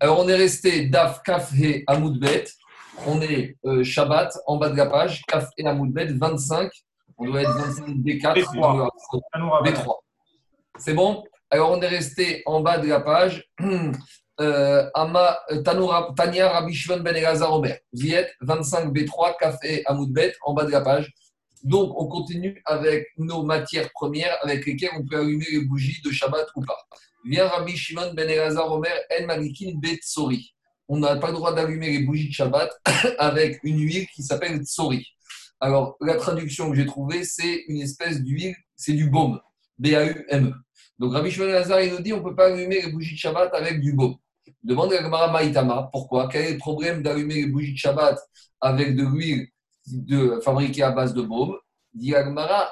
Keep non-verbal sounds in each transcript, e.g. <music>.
Alors, on est resté Daf, Kaf et Amoudbet. On est euh, Shabbat en bas de la page, Kaf et Amoudbet, 25. On doit être 25 B4. B3. B3. C'est bon? Alors, on est resté en bas de la page. <clears throat> Euh, Ama, Tanoura, Tania Rabbi Shimon Ben Elazar Omer. Vous y êtes? 25 B3, Kaf et Amoudbet, en bas de la page. Donc, on continue avec nos matières premières avec lesquelles on peut allumer les bougies de Shabbat ou pas. Vient Rabbi Shimon ben Elazar Omer El Malikin Tsori. On n'a pas le droit d'allumer les bougies de Shabbat <coughs> avec une huile qui s'appelle Tsori. Alors, la traduction que j'ai trouvée, c'est une espèce d'huile, c'est du baume. B-A-U-M-E. Donc, Rabbi Shimon ben Elazar, il nous dit on ne peut pas allumer les bougies de Shabbat avec du baume. Demande à Gamara Maïtama pourquoi? Quel est le problème d'allumer les bougies de Shabbat avec de l'huile de, fabriquée à base de baume?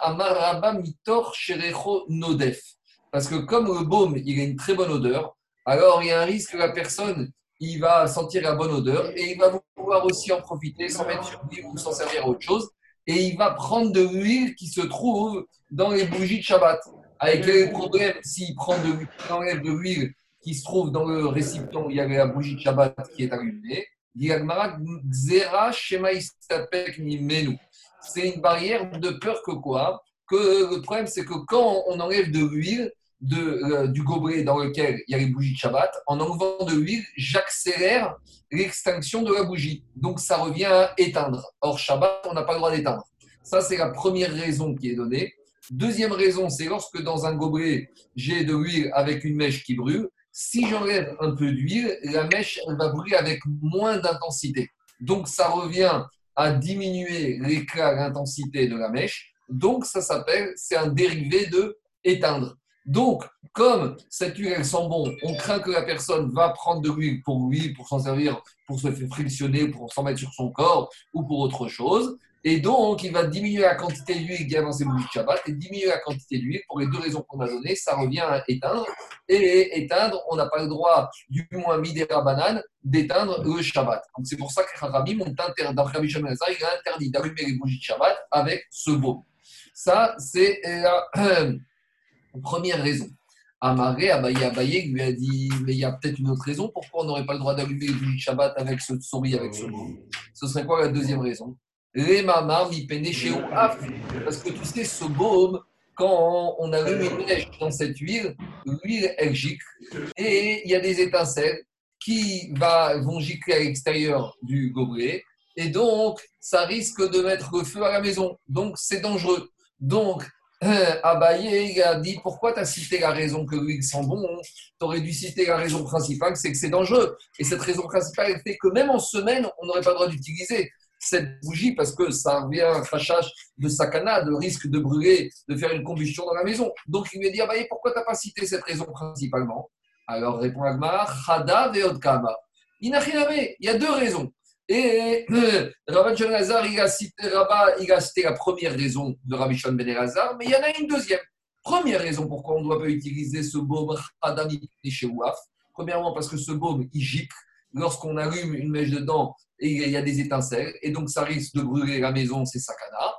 Amaraba Mitor Sherecho Nodef. Parce que comme le baume, il a une très bonne odeur, alors il y a un risque que la personne, il va sentir la bonne odeur et il va pouvoir aussi en profiter sans mettre sur l'huile ou s'en servir à autre chose. Et il va prendre de l'huile qui se trouve dans les bougies de Shabbat. Avec quel problème s'il prend de l'huile, enlève de l'huile qui se trouve dans le récipient où il y avait la bougie de Shabbat qui est allumée, c'est une barrière de peur que quoi? Que le problème, c'est que quand on enlève de l'huile euh, du gobelet dans lequel il y a les bougies de Shabbat, en enlevant de l'huile, j'accélère l'extinction de la bougie. Donc ça revient à éteindre. Or, Shabbat, on n'a pas le droit d'éteindre. Ça, c'est la première raison qui est donnée. Deuxième raison, c'est lorsque dans un gobelet, j'ai de l'huile avec une mèche qui brûle, si j'enlève un peu d'huile, la mèche elle va brûler avec moins d'intensité. Donc ça revient à diminuer l'éclat, l'intensité de la mèche. Donc ça s'appelle, c'est un dérivé de éteindre. Donc, comme cette huile, elle sent bon, on craint que la personne va prendre de l'huile pour lui, pour s'en servir, pour se faire frictionner, pour s'en mettre sur son corps ou pour autre chose. Et donc, il va diminuer la quantité d'huile qu'il y a dans ses bougies de Shabbat et diminuer la quantité d'huile pour les deux raisons qu'on a données. Ça revient à éteindre. Et éteindre, on n'a pas le droit, du moins midera banane, d'éteindre le Shabbat. Donc, c'est pour ça que Rabbi, dans Rabbi il a interdit d'allumer les bougies de Shabbat avec ce beau. Ça, c'est la <clears throat> première raison. Amaré, Abaye, Abaye lui a dit Mais il y a peut-être une autre raison pourquoi on n'aurait pas le droit d'allumer de Shabbat avec ce souris, avec ce beau. Ce serait quoi la deuxième raison? Les mamans, chez Parce que tu sais, ce baume, quand on allume une mèche dans cette huile, l'huile, elle gicle. Et il y a des étincelles qui vont gicler à l'extérieur du gobelet. Et donc, ça risque de mettre le feu à la maison. Donc, c'est dangereux. Donc, Abaye il a dit Pourquoi tu as cité la raison que l'huile sent bon Tu aurais dû citer la raison principale, c'est que c'est dangereux. Et cette raison principale, fait que même en semaine, on n'aurait pas le droit d'utiliser cette bougie parce que ça revient un crachage de sakana, de risque de brûler, de faire une combustion dans la maison. Donc il lui a dit ah bah, pourquoi tu pas cité cette raison principalement? Alors répond Agmar Hada veodkama. Il n'a rien Il y a deux raisons. Et euh, Rabbi Shon il a, cité, il a cité la première raison de Rabbi Shon Ben Elazar, mais il y en a une deuxième. Première raison pourquoi on ne doit pas utiliser ce baume Hadami chez Ouaf. Premièrement, parce que ce baume, il gicle. Lorsqu'on allume une mèche dedans, il y a des étincelles, et donc ça risque de brûler la maison, c'est sakana.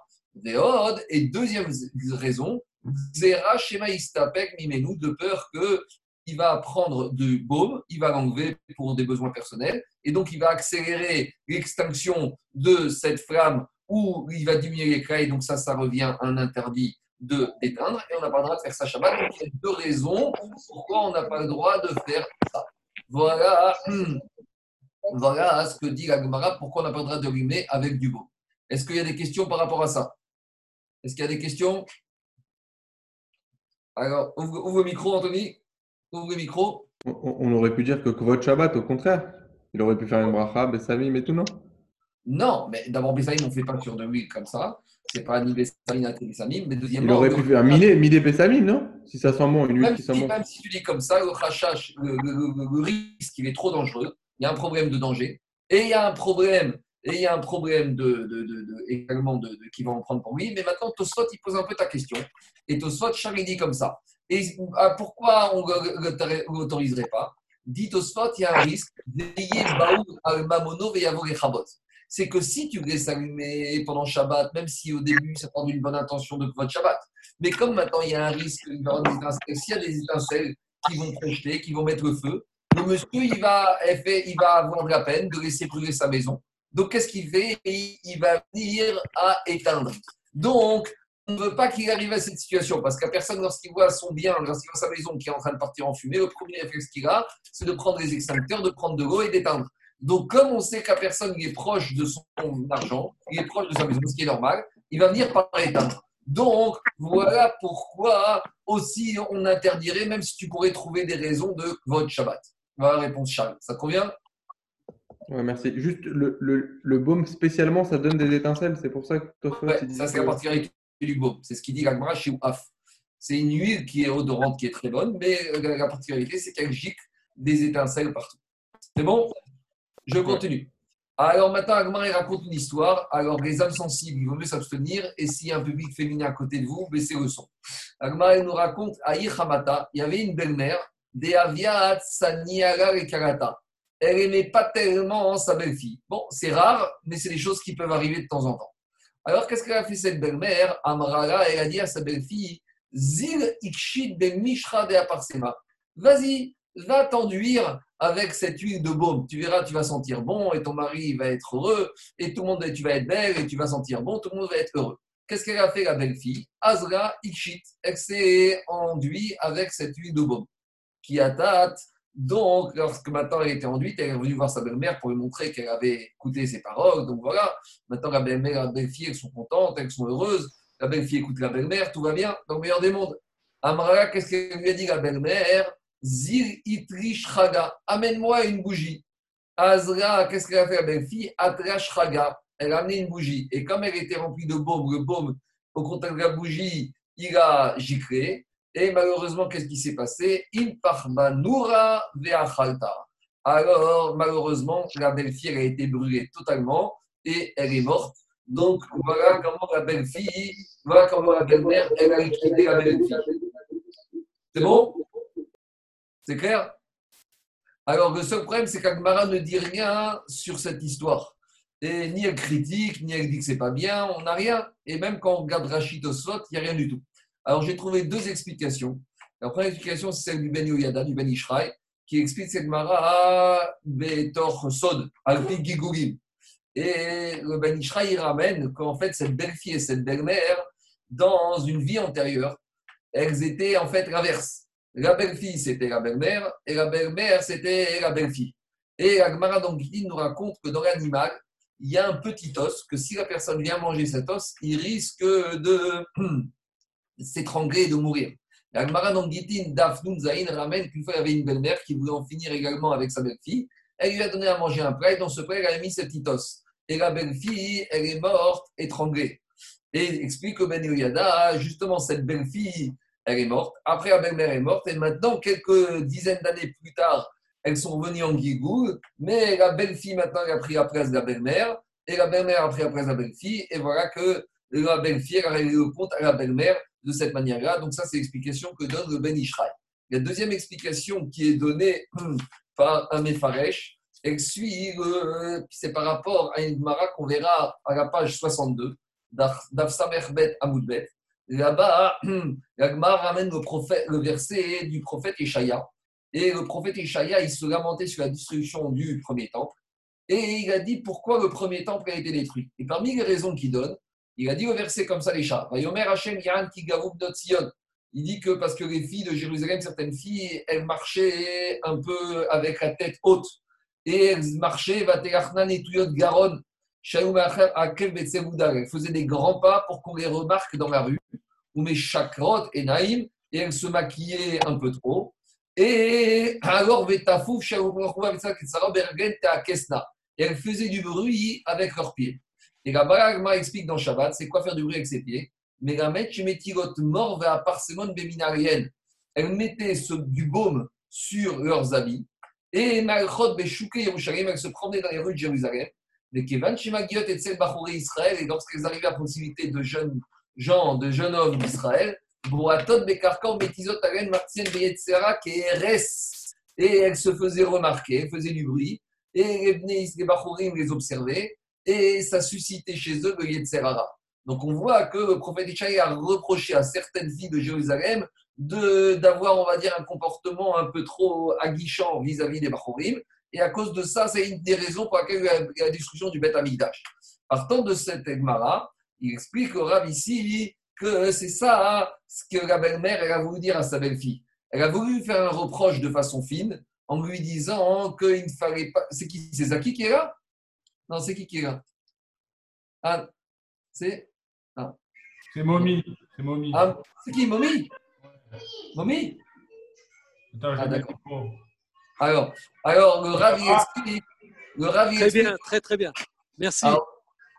Et deuxième raison, Zera Shema Istapek Mimenu, de peur qu'il va prendre du baume, il va l'enlever pour des besoins personnels, et donc il va accélérer l'extinction de cette flamme ou il va diminuer l'éclat, et donc ça, ça revient à un interdit de d'éteindre, et on n'a pas le droit de faire ça Shabbat. Donc il y a deux raisons pourquoi on n'a pas le droit de faire ça. Voilà. Voilà ce que dit la Gemara, pourquoi on n'a pas le droit d'allumer avec du beau. Est-ce qu'il y a des questions par rapport à ça? Est-ce qu'il y a des questions? Alors, ouvre, le micro, Anthony. Ouvre le micro. On, aurait pu dire que votre Shabbat, au contraire. Il aurait pu faire une bracha, Bessamim et tout, non? Non, mais d'abord, Bessamim, on ne fait pas sur de l'huile comme ça. C'est pas ni Bessamim ni Bessamim. Mais deuxièmement. Il aurait pu faire miner, miner Bessamim, non? Si ça sent bon, une huile qui sent bon. Même si tu dis comme ça, le rachach, le, le risque, il est trop dangereux il y a un problème de danger, et il y a un problème, et il y a un problème de, également de, qui va en prendre pour lui. Mais maintenant, Tosfot, il pose un peu ta question. Et Tosfot, Charles, dit comme ça. Et ah, pourquoi on ne l'autoriserait pas? Dit Tosfot, il y a un risque c'est que si tu laisses allumer pendant Shabbat, même si au début ça prend une bonne intention de votre Shabbat, mais comme maintenant il y a un risque, s'il y a des étincelles qui vont projeter, qui vont mettre le feu, le monsieur, il va, il va avoir la peine de laisser brûler sa maison. Donc, qu'est-ce qu'il fait? Il va venir à éteindre. Donc, on ne veut pas qu'il arrive à cette situation parce qu'à personne, lorsqu'il voit son bien, lorsqu'il voit sa maison qui est en train de partir en fumée, le premier réflexe qu'il a, c'est de prendre les extincteurs, de prendre de l'eau et d'éteindre. Donc, comme on sait qu'à personne il est proche de son argent, il est proche de sa maison, ce qui est normal, il va venir par éteindre. Donc, voilà pourquoi aussi on interdirait, même si tu pourrais trouver des raisons de votre Shabbat. Voilà la réponse Charles. Ça te convient? Ouais, merci. Juste le, le, le, baume spécialement, ça donne des étincelles. C'est pour ça que toi, ouais, ça, c'est la particularité du baume. C'est ce qu'il dit l'Agmara chez Ouaf. C'est une huile qui est odorante, qui est très bonne, mais la particularité, c'est qu'elle gicle des étincelles partout. C'est bon? Je continue. Alors maintenant, Agmara raconte une histoire. Alors, les âmes sensibles, il vaut mieux s'abstenir. Et s'il y a un public féminin à côté de vous, baissez le son. Agmara nous raconte à Hamata, il y avait une belle-mère, des Aviat Saniara et Karata elle n'aimait pas tellement sa belle-fille. Bon, c'est rare, mais c'est des choses qui peuvent arriver de temps en temps. Alors, qu'est-ce qu'elle a fait cette belle-mère Amrara, elle a dit à sa belle-fille Zil ikshid de mishra de aparsema. Vas-y, va t'enduire avec cette huile de baume. Tu verras, tu vas sentir bon et ton mari va être heureux et tout le monde, tu vas être belle et tu vas sentir bon, tout le monde va être heureux. Qu'est-ce qu'elle a fait, la belle-fille? Azra ikshit. Elle s'est enduite avec cette huile de baume. Qui atate donc, lorsque maintenant elle était enduite, elle est venue voir sa belle-mère pour lui montrer qu'elle avait écouté ses paroles. Donc voilà, maintenant la belle-mère et la belle-fille, elles sont contentes, elles sont heureuses. La belle-fille écoute la belle-mère, tout va bien, dans le meilleur des mondes. Amrara, qu'est-ce qu'elle lui a dit la belle-mère? Zir itrish amène-moi une bougie. Azra, qu'est-ce qu'elle a fait la belle-fille? Atrash elle a amené une bougie. Et comme elle était remplie de baume, le baume, au contact de la bougie, il a giclé. Et malheureusement, qu'est-ce qui s'est passé? Alors, malheureusement, la belle-fille a été brûlée totalement et elle est morte. Donc, voilà comment la belle-fille, voilà comment la belle-mère, elle a liquidé la belle-fille. C'est bon? C'est clair? Alors, le seul problème, c'est qu'Agmara ne dit rien sur cette histoire. Et ni elle critique, ni elle dit que c'est pas bien, on n'a rien. Et même quand on regarde Rachid Osot, il n'y a rien du tout. Alors, j'ai trouvé deux explications. La première explication, c'est celle du Ben Yoyada, du Ben Ishraï, qui explique cette Mara Betor Sod. Et le Ben Ishraï ramène qu'en fait, cette belle-fille et cette belle-mère, dans une vie antérieure, elles étaient en fait l'inverse. La belle-fille, c'était la belle-mère, et la belle-mère, c'était la belle-fille. Et Agmara Dongiti nous raconte que dans l'animal, il y a un petit os, que si la personne vient manger cet os, il risque de <clears throat> s'étrangler et de mourir. Agmara Gitin Dafnun Zain ramène qu'une fois il y avait une belle-mère qui voulait en finir également avec sa belle-fille. Elle lui a donné à manger un plat et dans ce plat, elle a mis cette titos. Et la belle-fille, elle est morte étranglée. Et explique au Ben Yoyada, justement, cette belle-fille, elle est morte. Après, la belle-mère est morte. Et maintenant, quelques dizaines d'années plus tard, elles sont venues en Guigou. Mais la belle-fille, maintenant, elle a pris la place de la belle-mère. Et la belle-mère a pris la place de la belle-fille. Et voilà que la belle-fille a réglé le compte à la belle-mère de cette manière-là. Donc ça, c'est l'explication que donne le Ben Ishraï. La deuxième explication qui est donnée par un elle suit, c'est par rapport à une Mara qu'on verra à la page 62 d'Afsamerbet Amoudbet. Là-bas, la ramène le, prophète, le verset du prophète Ishaïa. Et le prophète Ishaïa, il se lamentait sur la destruction du premier temple. Et il a dit pourquoi le premier temple a été détruit. Et parmi les raisons qu'il donne, il a dit au verset comme ça les chats. Il dit que parce que les filles de Jérusalem, certaines filles, elles marchaient un peu avec la tête haute. Et elles marchaient. Elles faisaient des grands pas pour qu'on les remarque dans la rue. Ou mes chakrot et naïm. Et elles se maquillaient un peu trop. Et alors, et elles faisaient du bruit avec leurs pieds. Et la Baragma explique dans Shabbat, c'est quoi faire du bruit avec ses pieds? Mais la mort mort vers parsemone béminarienne. Elle mettait du baume sur leurs habits. Et Malchot Beshouke Yerushalayim, elle se promenait dans les rues de Jérusalem. Mais Kevan Shemagiot et Tsel Israël, et lorsqu'elles arrivaient à proximité de jeunes gens, de jeunes hommes d'Israël, Boatot Bekarkor Betizot Aren Martien Beyetzera Keres. Et elles se faisaient remarquer, elles faisaient du bruit. Et les les Bachourim les observaient et ça suscitait chez eux le Yetzerara. Donc on voit que le prophète Ishaï a reproché à certaines filles de Jérusalem d'avoir, on va dire, un comportement un peu trop aguichant vis-à-vis des Bachorim. Et à cause de ça, c'est une des raisons pour laquelle il y a eu la destruction du Beth Amidash. Partant de cette Egmara, il explique au Rav ici que c'est ça ce que la belle-mère a voulu dire à sa belle-fille. Elle a voulu faire un reproche de façon fine en lui disant qu'il ne fallait pas. C'est qui C'est Zaki qui est là? Non, c'est qui qui est là Ah, c'est. Ah. C'est Momi. C'est Momi. Ah, c'est qui Momi? Momi? Ah, d'accord. Alors, alors, le Rav, il explique. Le Rav, très bien, très très bien. Merci.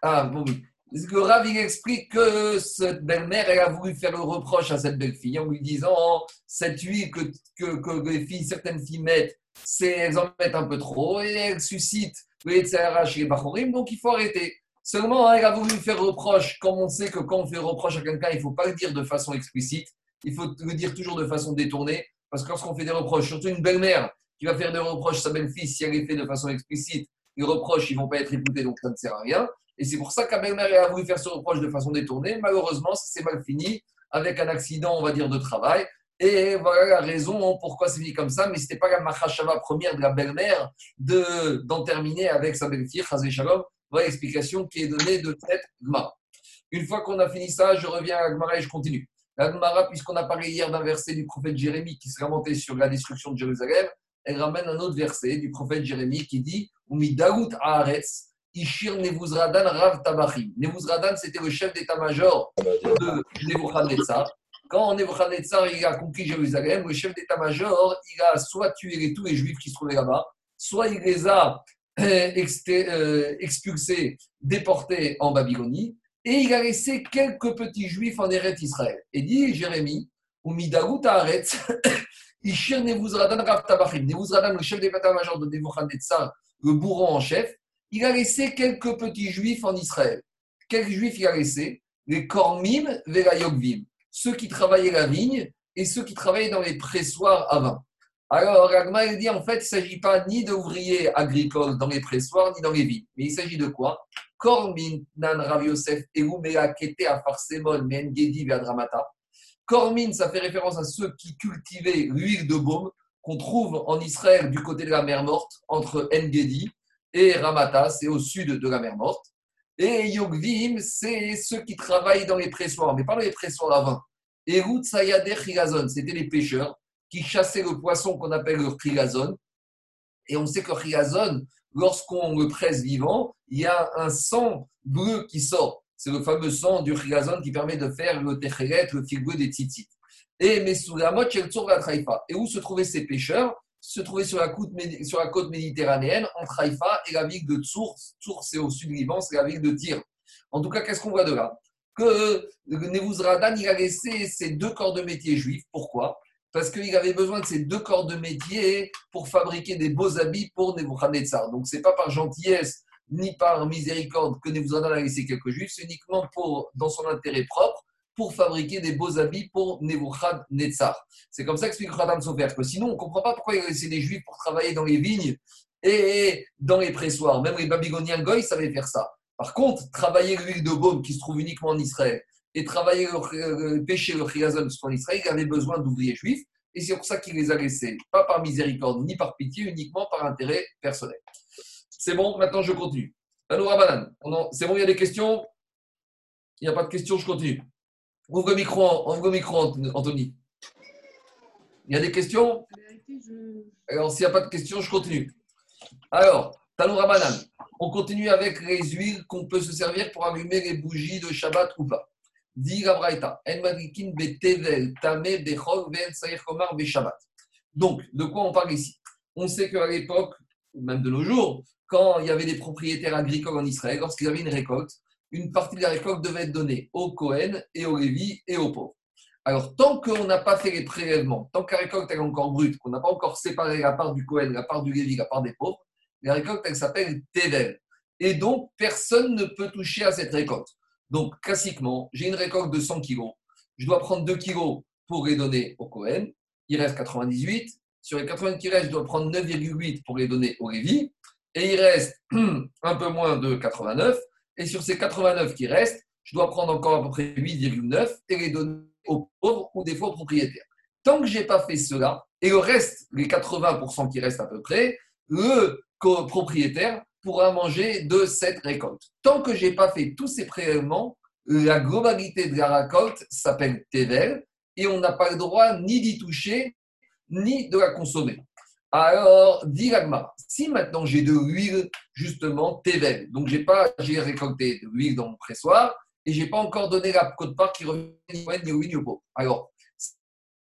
ah, bon, oui. Le Rav, il explique que cette belle-mère, elle a voulu faire le reproche à cette belle-fille en lui disant oh, cette huile que, que, que, les filles, certaines filles mettent, elles en mettent un peu trop et elles suscitent donc il faut arrêter. Seulement, elle a voulu faire reproche, comme on sait que quand on fait reproche à quelqu'un, il ne faut pas le dire de façon explicite, il faut le dire toujours de façon détournée, parce que lorsqu'on fait des reproches, surtout une belle-mère qui va faire des reproches à sa belle-fille, si elle les fait de façon explicite, les reproches, ils ne vont pas être écoutés, donc ça ne sert à rien. Et c'est pour ça qu'à belle-mère a voulu faire ce reproche de façon détournée. Malheureusement, ça s'est mal fini avec un accident, on va dire, de travail. Et voilà la raison pourquoi c'est fini comme ça, mais ce n'était pas la machashava première de la belle-mère d'en terminer avec sa belle-fille, Chazé Shalom. Voilà l'explication qui est donnée de cette Gmara. Une fois qu'on a fini ça, je reviens à Gmara et je continue. La Gmara, puisqu'on a parlé hier d'un verset du prophète Jérémie qui se remontait sur la destruction de Jérusalem, elle ramène un autre verset du prophète Jérémie qui dit Umi Daout Haaretz, Ishir Nevuzradan Rav Tabachim. Nevuzradan, c'était le chef d'état-major de Nebuchadnezzar. Quand Nebuchadnezzar il a conquis Jérusalem, le chef d'état-major, il a soit tué tous les juifs qui se trouvaient là-bas, soit il les a euh, euh, expulsés, déportés en Babylonie, et il a laissé quelques petits juifs en Eretz Israël. Et dit Jérémie, ou Midagout Haaretz, <coughs> Ishir Rav Tabachim. Le chef d'état-major de Nebuchadnezzar, le bourreau en chef, il a laissé quelques petits juifs en Israël. Quelques juifs il a laissé? Les Kormim, Yogvim, ceux qui travaillaient la vigne et ceux qui travaillaient dans les pressoirs à vin. Alors, Ragma, il dit en fait, il ne s'agit pas ni d'ouvriers agricoles dans les pressoirs ni dans les vignes. Mais il s'agit de quoi? Kormin, Nan, Rav Yosef, Erumea, Kete, Afarsemon, Mengedi, Verdramata. Kormin, ça fait référence à ceux qui cultivaient l'huile de baume qu'on trouve en Israël du côté de la mer Morte, entre Engedi et Ramata, c'est au sud de la mer Morte. Et Yogvim, c'est ceux qui travaillent dans les pressoirs, mais pas dans les pressoirs à vin. Et Sayade Chilazon, c'était les pêcheurs qui chassaient le poisson qu'on appelle le Chilazon. Et on sait que le Chilazon, lorsqu'on le presse vivant, il y a un sang bleu qui sort. C'est le fameux sang du Chilazon qui permet de faire le Techelet, le fil des tzitzit. Et Mesulamot, la Traifa. Et où se trouvaient ces pêcheurs? Se trouvait sur la, côte, méditerranéenne, entre Haïfa et la ville de Tsour. Tsour, c'est au sud du Liban, c'est la ville de Tyr. En tout cas, qu'est-ce qu'on voit de là? Que Nevuzradan, il a laissé ses deux corps de métier juifs. Pourquoi? Parce qu'il avait besoin de ces deux corps de métier pour fabriquer des beaux habits pour Nebuchadnezzar. Donc, ce n'est pas par gentillesse ni par miséricorde que Nevuzradan a laissé quelques juifs, c'est uniquement pour, dans son intérêt propre pour fabriquer des beaux habits pour Nebuchadnezzar. C'est comme ça qu'explique Khadam Sofer, que sinon on ne comprend pas pourquoi il a laissé des juifs pour travailler dans les vignes et dans les pressoirs. Même les Babyloniens Goy savaient faire ça. Par contre, travailler l'huile de baume qui se trouve uniquement en Israël et travailler le, pêcher le chiyazon en Israël, il avait besoin d'ouvriers juifs et c'est pour ça qu'il les a laissés, pas par miséricorde ni par pitié, uniquement par intérêt personnel. C'est bon, maintenant je continue. C'est bon, il y a des questions? Il n'y a pas de questions, je continue. Ouvre le micro, ouvre le micro Anthony. Il y a des questions? Alors, s'il n'y a pas de questions, je continue. Alors, Tanoura Banane, on continue avec les huiles qu'on peut se servir pour allumer les bougies de Shabbat ou pas. Dit Donc, de quoi on parle ici? On sait qu'à l'époque, même de nos jours, quand il y avait des propriétaires agricoles en Israël, lorsqu'ils avaient une récolte, une partie de la récolte devait être donnée au Cohen et aux Lévi et aux pauvres. Alors, tant qu'on n'a pas fait les prélèvements, tant que la récolte est encore brute, qu'on n'a pas encore séparé la part du Cohen, la part du Lévi, la part des pauvres, la récolte, elle s'appelle Tevel. Et donc, personne ne peut toucher à cette récolte. Donc, classiquement, j'ai une récolte de 100 kg. Je dois prendre 2 kg pour les donner au Cohen. Il reste 98. Sur les 80 qui restent, je dois prendre 9,8 pour les donner au Lévi. Et il reste <clears throat> un peu moins de 89. Et sur ces 89 qui restent, je dois prendre encore à peu près 8,9 et les donner aux pauvres ou des fois aux propriétaires. Tant que je n'ai pas fait cela, et le reste, les 80% qui restent à peu près, le propriétaire pourra manger de cette récolte. Tant que je n'ai pas fait tous ces prélèvements, la globalité de la récolte s'appelle Tevel et on n'a pas le droit ni d'y toucher, ni de la consommer. Alors, dit l'agma, si maintenant j'ai de l'huile, justement, Tevel, donc j'ai pas, j'ai récolté de l'huile dans mon pressoir et j'ai pas encore donné la côte part qui revient ni au ni au Alors,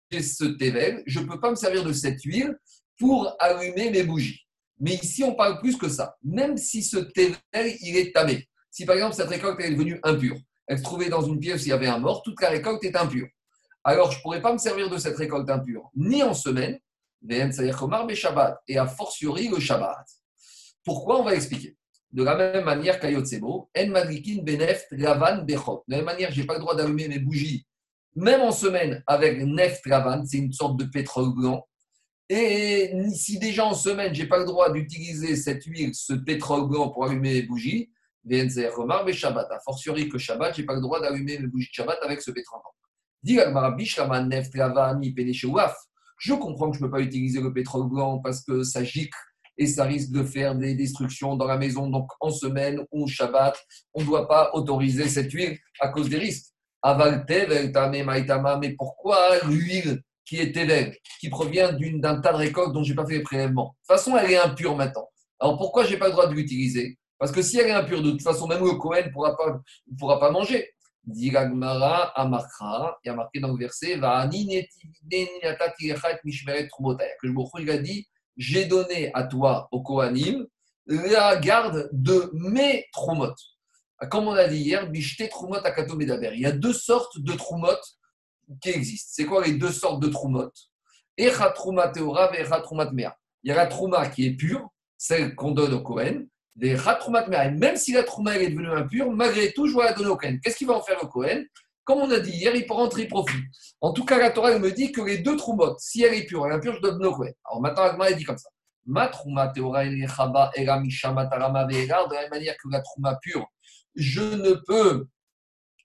j'ai ce Tevel, je peux pas me servir de cette huile pour allumer mes bougies. Mais ici, on parle plus que ça. Même si ce Tevel, il est tamé. Si par exemple, cette récolte est devenue impure, elle se trouvait dans une pièce où il y avait un mort, toute la récolte est impure. Alors, je pourrais pas me servir de cette récolte impure, ni en semaine, et a fortiori le Shabbat. Pourquoi On va expliquer? De la même manière qu'Ayotsebo, En Madrikin Beneft Lavan Bechot. De la même manière, je n'ai pas le droit d'allumer mes bougies, même en semaine, avec Neft Lavan, c'est une sorte de pétrole blanc. Et si déjà en semaine, je n'ai pas le droit d'utiliser cette huile, ce pétrole blanc pour allumer mes bougies, mais Shabbat. A fortiori que Shabbat, je n'ai pas le droit d'allumer mes bougies de Shabbat avec ce pétrole blanc. Je comprends que je ne peux pas utiliser le pétrole blanc parce que ça gicle et ça risque de faire des destructions dans la maison. Donc en semaine ou Shabbat, on ne doit pas autoriser cette huile à cause des risques. Mais pourquoi l'huile qui est tevel, qui provient d'un tas de récoltes dont je n'ai pas fait les prélèvements? De toute façon, elle est impure maintenant. Alors pourquoi je n'ai pas le droit de l'utiliser? Parce que si elle est impure, de toute façon, même le Cohen ne pourra pas, pourra pas manger. Diragmara Amakra, il y a marqué dans le verset, que il a dit J'ai donné à toi, au Kohanim, la garde de mes trumot. Comme on a dit hier, Bishte trumot akato medaber. Il y a deux sortes de trumot qui existent. C'est quoi les deux sortes de trumot Echa truma teora et trumat. Il y a la truma qui est pure, celle qu'on donne au Kohen, même si la trouma est devenue impure, malgré tout, je vais la donner au Kohen. Qu'est-ce qu'il va en faire le Kohen? Comme on a dit hier, il peut rentrer profit. En tout cas, la Torah elle me dit que les deux troumottes, si elle est pure et impure, je dois donner au Kohen. Alors maintenant, Agma elle dit comme ça. Ma trouma teora de la même manière que la trouma pure, je ne peux,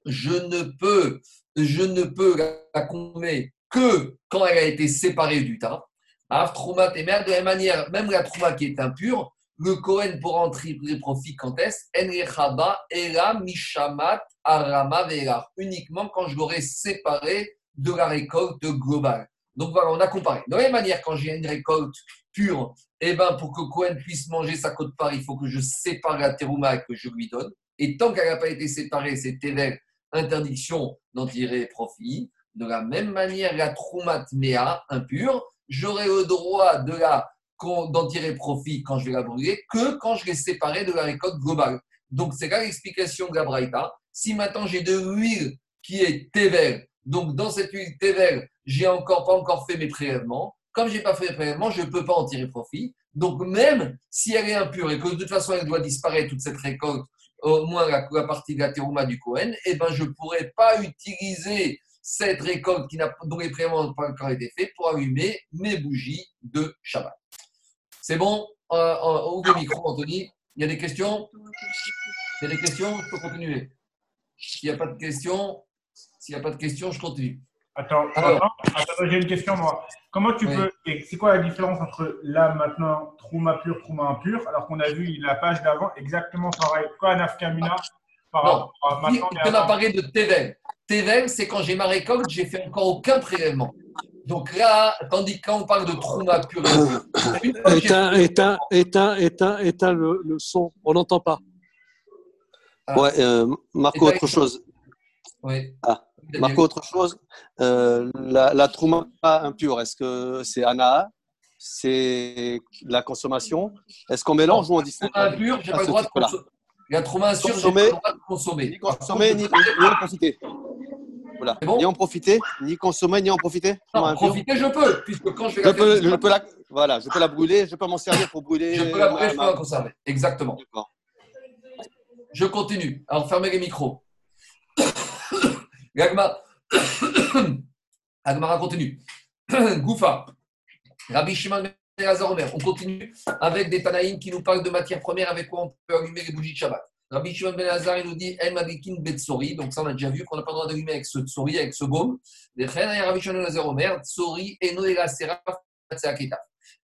je ne peux, je ne peux la consommer que quand elle a été séparée du tas. de la même manière, même la trouma qui est impure, le Kohen pourra en tirer profit quand est-ce? Mishamat arama Uniquement quand je l'aurai séparé de la récolte globale. Donc voilà, on a comparé. De la même manière, quand j'ai une récolte pure, eh ben, pour que Cohen puisse manger sa côte part, il faut que je sépare la terouma que je lui donne. Et tant qu'elle n'a pas été séparée, c'est tével, interdiction d'en tirer profit. De la même manière, la troumat mea, impure, j'aurai le droit de la d'en tirer profit quand je vais la brûler que quand je l'ai séparée de la récolte globale. Donc, c'est là l'explication de la Braïta. Si maintenant j'ai de l'huile qui est Tevel, donc dans cette huile Tevel, j'ai encore pas encore fait mes prélèvements. Comme je n'ai pas fait mes prélèvements, je ne peux pas en tirer profit. Donc, même si elle est impure et que de toute façon elle doit disparaître, toute cette récolte, au moins la, partie de la terouma du Cohen, eh ben, je ne pourrais pas utiliser cette récolte qui dont les prélèvements n'ont pas encore été faits pour allumer mes bougies de Shabbat. C'est bon euh, euh, Ouvre le micro, Anthony. Il y a des questions? Il y a des questions? Je peux continuer. S'il n'y a pas de questions, s'il n'y a pas de questions, je continue. Attends, j'ai une question moi. Comment tu peux. C'est quoi la différence entre là maintenant, Trouma pur, Trouma impur, alors qu'on a vu la page d'avant exactement pareil? Quoi, Nafkamina par rapport à maintenant On a parlé de Tevel. Tevel, c'est quand j'ai ma récolte, j'ai fait encore aucun prélèvement. Donc là, tandis que quand on parle de trauma pur, <coughs> éteins, éteins, éteins, éteins, éteins le, le son, on n'entend pas. Ah. Ouais, euh, Marco, autre chose. Oui. Ah. Marco, autre chose. Euh, la, la trauma impure, est-ce que c'est Anaa C'est la consommation? Est-ce qu'on mélange ou on distingue? Impure, j'ai pas le droit de consommer. La trauma impure, j'ai pas le droit de consommer. Ni consommer, ni, ni Ni en profiter, ni consommer, ni en profiter. Non, en profiter, je peux, puisque quand je vais la peux, je peux la, voilà, je peux la brûler, je peux m'en servir pour brûler. Je peux la brûler, je peux la conserver. Exactement. Je continue. Alors, fermez les micros. <coughs> Gagma. <coughs> Agmara continue. <coughs> Goufa. Rabbi Shimon ben On continue avec des Tanaïm qui nous parlent de matières premières avec quoi on peut allumer les bougies de Shabbat. Rabbi Shimon Ben il nous dit El Madikin Betsori. Donc, ça, on a déjà vu qu'on n'a pas le droit d'allumer avec ce tsori, avec ce baume. Rabbi Shimon Ben Omer, Tsori, Seraf,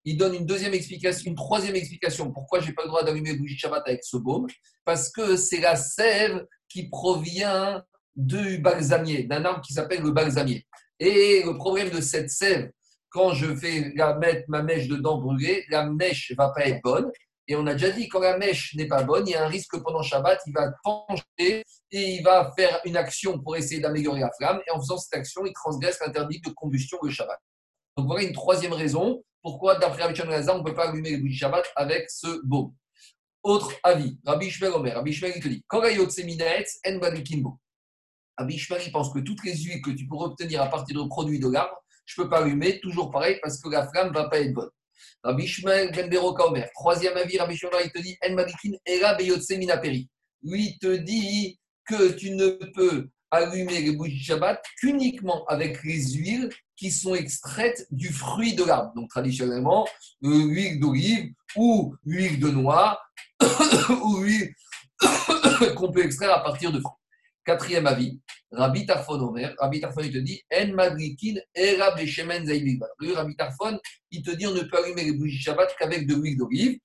il donne une deuxième explication, une troisième explication. Pourquoi je n'ai pas le droit d'allumer le bougie Shabbat avec ce baume Parce que c'est la sève qui provient du balsamier, d'un arbre qui s'appelle le balsamier. Et le problème de cette sève, quand je vais mettre ma mèche dedans brûlée, la mèche va pas être bonne. Et on a déjà dit, quand la mèche n'est pas bonne, il y a un risque que pendant Shabbat, il va pencher et il va faire une action pour essayer d'améliorer la flamme. Et en faisant cette action, il transgresse l'interdit de combustion le Shabbat. Donc voilà une troisième raison pourquoi, d'après Rabbi Shimon on ne peut pas allumer le bougie Shabbat avec ce baume. Autre avis, Rabbi Shmuel Omer, Rabbi Shmuel il te dit, en Rabbi Shmuel il pense que toutes les huiles que tu pourras obtenir à partir de produits de l'arbre, je ne peux pas allumer, toujours pareil, parce que la flamme ne va pas être bonne. Rabbi Shmuel Ben Omer, troisième avis, Rabbi Shmuel il te dit, en malikin era minaperi. Lui, il te dit que tu ne peux allumer les bougies Shabbat qu'uniquement avec les huiles qui sont extraites du fruit de l'arbre. Donc traditionnellement, l'huile d'olive ou l'huile de noix <coughs> ou l'huile <coughs> qu'on peut extraire à partir de fruits. Quatrième avis, Rabbi Tarfon Omer, Rabbi Tarfon il te dit En madrikin era beshemen Rabbi Tarfon, il te dit on ne peut allumer les bougies Shabbat qu'avec de l'huile d'olive.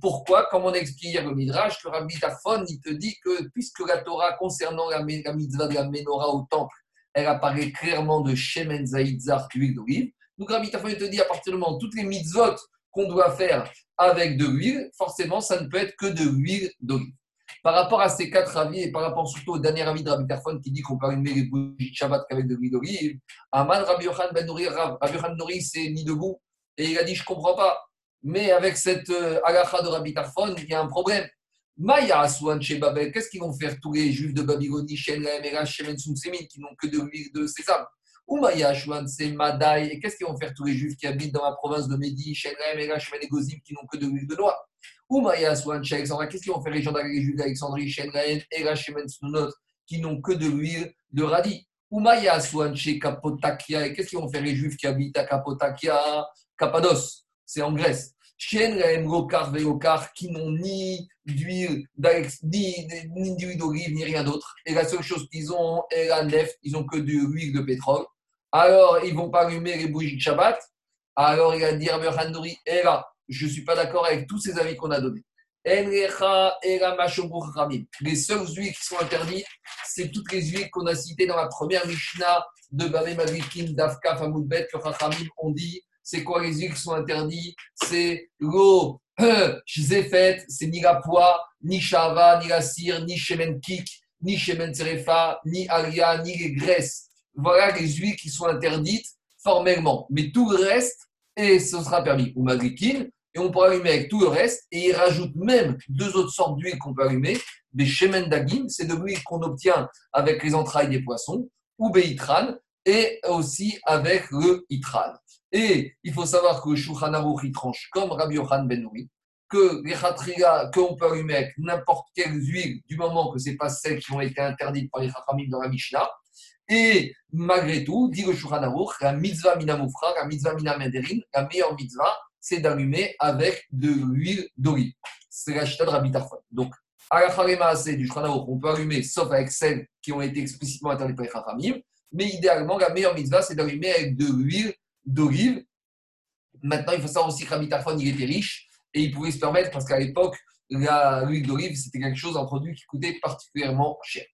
Pourquoi? Comme on a expliqué hier le Midrash, le Rabbi Tarfon, il te dit que puisque la Torah concernant la, mitzvah de la menorah au temple, elle apparaît clairement de Shemen Zaïdzar, l'huile d'olive. Donc Rabbi Tarfon, il te dit à partir du moment où toutes les mitzvot qu'on doit faire avec de l'huile, forcément, ça ne peut être que de l'huile d'olive. Par rapport à ces quatre avis et par rapport surtout au dernier avis de Rabbi Tarfon qui dit qu'on peut allumer les de Shabbat qu'avec de l'huile d'olive, Aman Rabbi Yochan Ben Rabbi Yochan Nouri s'est mis debout et il a dit Je ne comprends pas. Mais avec cette euh, de Rabbi Tarfon, il y a un problème. Maya Aswan chez Babel, qu'est-ce qu'ils vont faire tous les juifs de Babylonie, Shem, Emera, Shemen, Semin, qui n'ont que de l'huile de sésame? Ou Maya Aswan, c'est Madaï, et qu'est-ce qu'ils vont faire tous les juifs qui habitent dans la province de Médi, Shem, Emera, Shemen et Gozim, qui n'ont que de l'huile de noix? Ou Maya Alexandrie, qu'est-ce qu'ils vont faire les gens d'Alexandrie, Emera, Shemen, Sunot, qui n'ont que de l'huile de radis Ou Maya Aswan chez Kapotakia, et qu'est-ce qu'ils vont faire les juifs qui habitent à Kapotakia, Cappadoce c'est en Grèce. Chien, Lokar, Velokar, qui n'ont ni d'huile ni, d'huile d'olive, ni rien d'autre. Et la seule chose qu'ils ont est la nef, ils n'ont que de l'huile de pétrole. Alors, ils ne vont pas allumer les bougies de Shabbat. Alors, il va dire Handouri, et là, je ne suis pas d'accord avec tous ces avis qu'on a donnés. Les seules huiles qui sont interdites, c'est toutes les huiles qu'on a citées dans la première Mishnah de Bamé Malikim, Dafka, Famoudbet, que Chachamim ont dit c'est quoi les huiles qui sont interdites? C'est l'eau <clears throat> Zéfet, c'est ni la poix, ni Shava, ni la cire, ni Shemen Kik, ni Shemen Serefa, ni Aria, ni les graisses. Voilà les huiles qui sont interdites formellement. Mais tout le reste, et ce sera permis. Ou Magrikin, et on pourra allumer avec tout le reste. Et il rajoute même deux autres sortes d'huile qu'on peut allumer. Des Shemen Dagim, c'est de l'huile qu'on obtient avec les entrailles des poissons, ou Beitran, et aussi avec le Itran. Et il faut savoir que Shulchan Aruch, tranche comme Rabbi Yohan Ben Nouri, que les khatriga, qu'on peut allumer avec n'importe quelle huile, du moment que ce n'est pas celles qui ont été interdites par les Chachamim dans la Mishnah. Et malgré tout, dit le Shulchan Aruch, la mitzvah minamufra, la mitzvah minamenderin, la meilleure mitzvah, c'est d'allumer avec de l'huile d'olive. C'est la de Rabbi. Donc, à la du Aruch, on peut allumer sauf avec celles qui ont été explicitement interdites par les Chachamim. Mais idéalement, la meilleure mitzvah, c'est d'allumer avec de l'huile d'olive. Maintenant, il faut savoir aussi que Rabbi Tarfon, il était riche et il pouvait se permettre, parce qu'à l'époque, l'huile d'olive, c'était quelque chose, un produit qui coûtait particulièrement cher.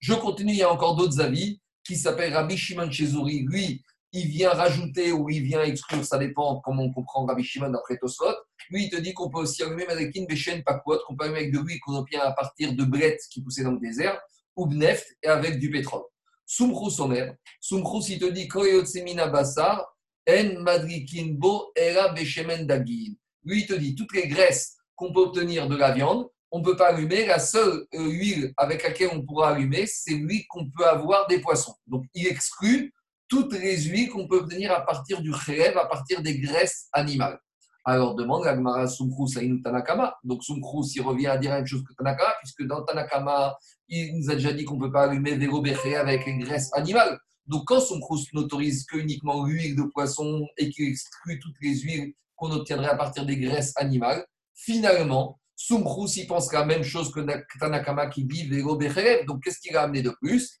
Je continue, il y a encore d'autres avis qui s'appellent Rabbi Shimon Chezouri. Lui, il vient rajouter ou il vient exclure, ça dépend comment on comprend Rabbi Shimon d'après Tosfot. Lui, il te dit qu'on peut aussi allumer Madekin Beshen Pakwot, qu'on peut allumer avec de l'huile qu'on obtient à partir de brettes qui poussaient dans le désert, ou Bneft, et avec du pétrole. Sumchus Somer, Sumchus, il te dit Koyotsemina Bassar, en madrikinbo era beshemen dagin. Lui, il te dit toutes les graisses qu'on peut obtenir de la viande, on ne peut pas allumer. La seule euh, huile avec laquelle on pourra allumer, c'est l'huile qu'on peut avoir des poissons. Donc, il exclut toutes les huiles qu'on peut obtenir à partir du khelev, à partir des graisses animales. Alors demande la Gemara Sumkrus Ainu Tanakama. Donc Sumkrus, il revient à dire la même chose que Tanakama, puisque dans Tanakama, il nous a déjà dit qu'on ne peut pas allumer des avec les graisses animales. Donc, quand crous n'autorise que uniquement l'huile de poisson et qu'il exclut toutes les huiles qu'on obtiendrait à partir des graisses animales, finalement, Sumchus, il pense la même chose que Tanakama qui dit Vego Becherev. Donc, qu'est-ce qu'il a amené de plus?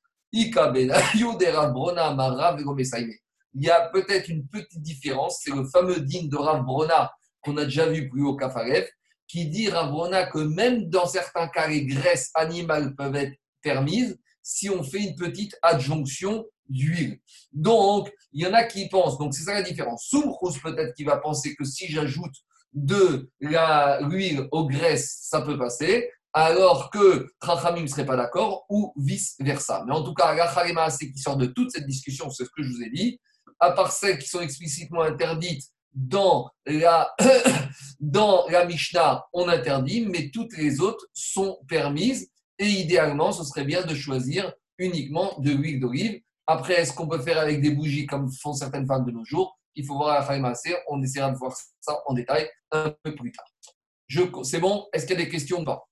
Mesaime. Il y a peut-être une petite différence, c'est le fameux digne de Rav Brona qu'on a déjà vu plus haut Kafarev, qui dit Rav Brona que même dans certains cas, les graisses animales peuvent être permises si on fait une petite adjonction d'huile. Donc, il y en a qui pensent, donc c'est ça la différence. Soumchous peut-être qui va penser que si j'ajoute de l'huile aux graisses, ça peut passer, alors que Trachamim ne serait pas d'accord, ou vice-versa. Mais en tout cas, la c'est qui sort de toute cette discussion, c'est ce que je vous ai dit, à part celles qui sont explicitement interdites dans la, <coughs> dans la Mishnah, on interdit, mais toutes les autres sont permises. Et idéalement, ce serait bien de choisir uniquement de l'huile d'olive. Après, est-ce qu'on peut faire avec des bougies comme font certaines femmes de nos jours? Il faut voir la Khaïmassé. On essaiera de voir ça en détail un peu plus tard. C'est bon? Est-ce qu'il y a des questions ou pas?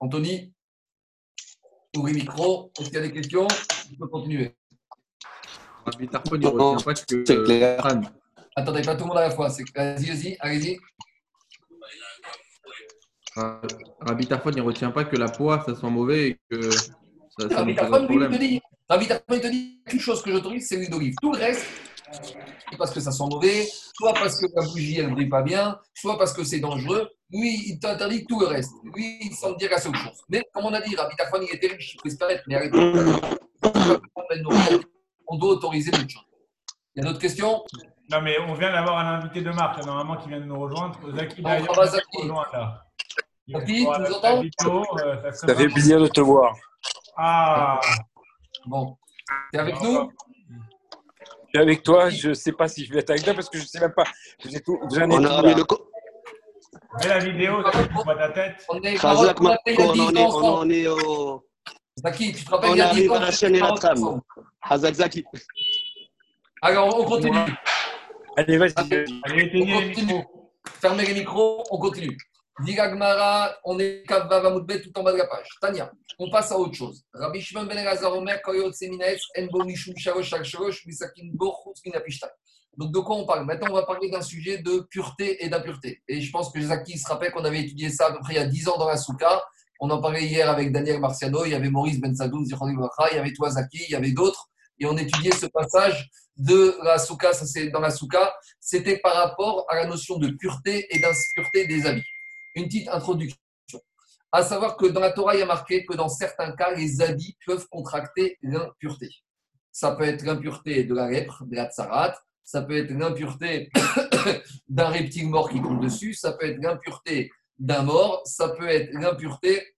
Anthony Ouvrez le micro. Est-ce qu'il y a des questions? On peut continuer. Rabbi il pas que. C'est clair. Attendez, pas tout le monde à la fois. Vas-y, vas-y, allez-y. Rabbi Tarfon, il ne retient pas que la poire, ça sent mauvais et que ça, ça Rabbi Tarfon, lui, il te dit, Rabbi Tarfon, il te dit qu'une chose que j'autorise, c'est l'huile d'olive. Tout le reste, parce que ça sent mauvais, soit parce que la bougie, elle ne brille pas bien, soit parce que c'est dangereux. Lui, il t'interdit tout le reste. Lui, il semble dire la seule chose. Mais comme on a dit, Rabbi Tarfon, il est riche, il peut se permettre, mais arrêtez. On doit autoriser d'autres choses. Il y a d'autres questions? Non, mais on vient d'avoir un invité de marque, normalement, qui vient de nous rejoindre. Zaki, d'ailleurs, Zaki. là. Zaki, tu nous entends? Euh, ça, fait plaisir de te voir. Ah Bon. Tu es avec nous? Suis avec toi. Je ne sais pas si je vais être avec toi parce que je ne sais même pas. J'ai tout. J'en ai on a le Mets la vidéo, tu vois ta tête. On est, on est au. Zaki, tu te rappelles On arrive à la chaîne et la trame. Hazak Zaki. Alors, on continue. Allez, vas-y. Allez, éteignez les micros. Fermez les micros, on continue. Digagmara, on est Kavavamoudbet tout en bas de la page. Tania, on passe à autre chose. Rabbi Shimon ben Elazar Omer, Koyot Seminaetz, Enbo Mishum Sharosh Sharosh, Misakin Bochutz Minapishta. Donc de quoi on parle? Maintenant, on va parler d'un sujet de pureté et d'impureté. Et je pense que Zaki se rappelle qu'on avait étudié ça à peu près il y a 10 ans dans la Souka. On en parlait hier avec Daniel Marciano, il y avait Maurice Ben Sadoun, il y avait toi Zaki, il y avait d'autres. Et on étudiait ce passage de la Souka, ça c'est dans la Souka, c'était par rapport à la notion de pureté et d'impureté des habits. Une petite introduction. À savoir que dans la Torah, il y a marqué que dans certains cas, les habits peuvent contracter l'impureté. Ça peut être l'impureté de la lèpre, de la tsarat, ça peut être l'impureté <coughs> d'un reptile mort qui tombe dessus, ça peut être l'impureté d'un mort, ça peut être l'impureté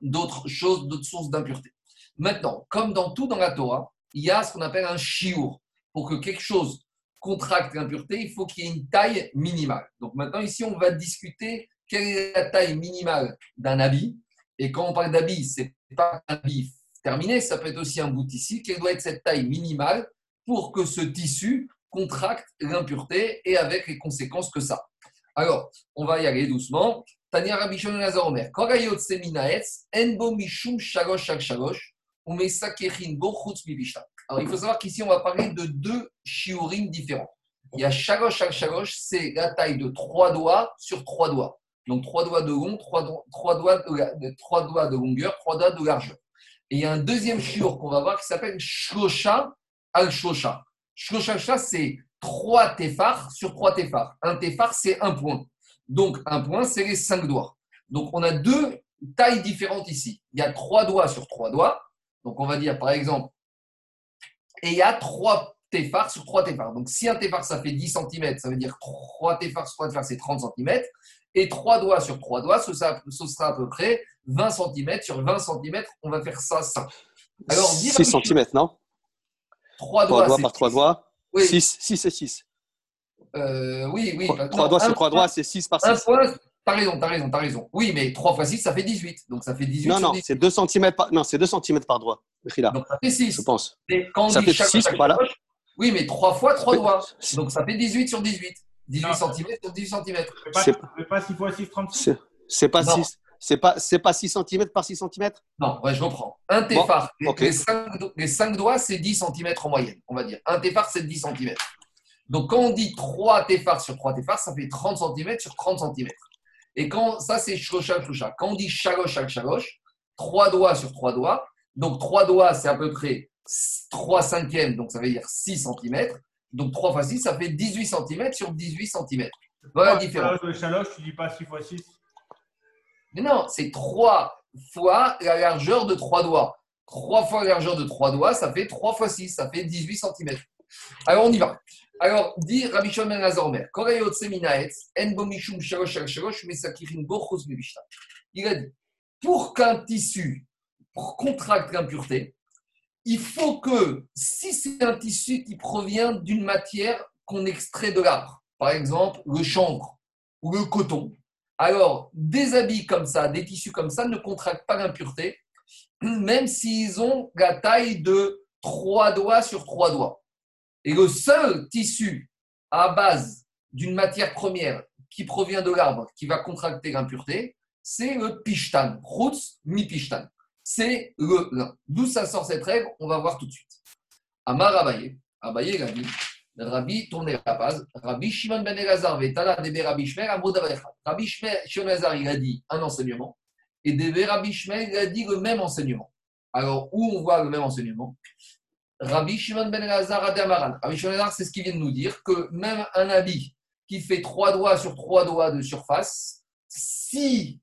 d'autres choses, d'autres sources d'impureté. Maintenant, comme dans tout dans la Torah, il y a ce qu'on appelle un chiour. Pour que quelque chose contracte l'impureté, il faut qu'il y ait une taille minimale. Donc maintenant, ici, on va discuter quelle est la taille minimale d'un habit. Et quand on parle d'habit, ce n'est pas un habit terminé, ça peut être aussi un bout ici. Quelle doit être cette taille minimale pour que ce tissu contracte l'impureté et avec les conséquences que ça. Alors, on va y aller doucement. Tania Rabishon Nazar Omer. Korayot Seminaetz, Enbo Mishum Shagosh Shag Shagosh, Umesa Kechin Bo Chutz Mibishta. Alors, il faut savoir qu'ici, on va parler de deux shiurim différents. Il y a Shagosh Shag Shagosh, c'est la taille de trois doigts sur trois doigts. Donc, trois doigts de long, trois, doigts, de, trois doigts de longueur, trois doigts de largeur. Et il y a un deuxième shiur qu'on va voir qui s'appelle Shlosha al-Shlosha. Shlosha, c'est trois téphars sur trois téphars. Un téphar, c'est un point. Donc, un point, c'est les cinq doigts. Donc, on a deux tailles différentes ici. Il y a trois doigts sur trois doigts. Donc, on va dire, par exemple, et il y a trois téphars sur trois téphars. Donc, si un téphar, ça fait 10 cm, ça veut dire trois téphars sur trois téphars, c'est 30 cm. Et trois doigts sur trois doigts, ce sera, à peu près 20 cm. Sur 20 cm, on va faire ça ça. Alors, 6 cm, non? Trois doigts, par trois doigts. 6, 6 et 6. Euh, oui, oui. 3 doigts sur 3 doigts, c'est 6 par 6. Un point, t'as raison, t'as raison, t'as raison. Oui, mais 3 fois 6, ça fait 18. Donc ça fait 18. Non, non, c'est 2 cm par, non, 2 cm par doigt. Donc ça fait 6. Je pense. Et quand on ça dit fait chaque 6, chaque voilà. Poche, oui, mais 3 fois 3 doigts. Donc ça fait 18 sur 18. 18 cm sur 18 cm. C'est pas 6 fois 6, 36. C'est pas 6. C'est pas, pas 6 cm par 6 cm Non, ouais, je reprends. Un téphar, bon, okay. les, 5, doigts, c'est 10 cm en moyenne, on va dire. Un téphar, c'est 10 cm. Donc, quand on dit 3 téphars sur 3 téphars, ça fait 30 cm sur 30 cm. Et quand ça, c'est Shlosha Shlosha. Quand on dit al Shalosh, trois doigts sur trois doigts, donc trois doigts, c'est à peu près 3 cinquièmes, donc ça veut dire 6 cm. Donc 3 fois 6, ça fait 18 cm sur 18 cm. Voilà la différence. Le chaloche, tu dis pas 6 x 6. Mais non, c'est 3 fois la largeur de 3 doigts. 3 fois la largeur de 3 doigts, ça fait 3 fois 6, ça fait 18 cm. Alors on y va. Alors, dit Rabbi Shimon Azormer, il a dit, pour qu'un tissu contracte l'impureté, il faut que, si c'est un tissu qui provient d'une matière qu'on extrait de l'arbre, par exemple le chanvre ou le coton, alors des habits comme ça, des tissus comme ça ne contractent pas l'impureté, <clears throat> même s'ils ont la taille de trois doigts sur trois doigts. Et le seul tissu à base d'une matière première qui provient de l'arbre qui va contracter l'impureté, c'est le pishtan, roots mi pishtan c'est le. D'où ça sort cette règle On va voir tout de suite. Amar Abaye, Abaye il a dit Rabbi, tournez la page. Rabbi Shimon ben Elazar, Vetala, Debe Rabbi Rabbi Shimon ben Elazar, il a dit un enseignement. Et Debe Rabbi Shmer, il a dit le même enseignement. Alors, où on voit le même enseignement? Rabbi Shimon ben Elazar, Adamaran. Rabbi Shimon ben Elazar, c'est ce qu'il vient de nous dire que même un habit qui fait trois doigts sur trois doigts de surface, si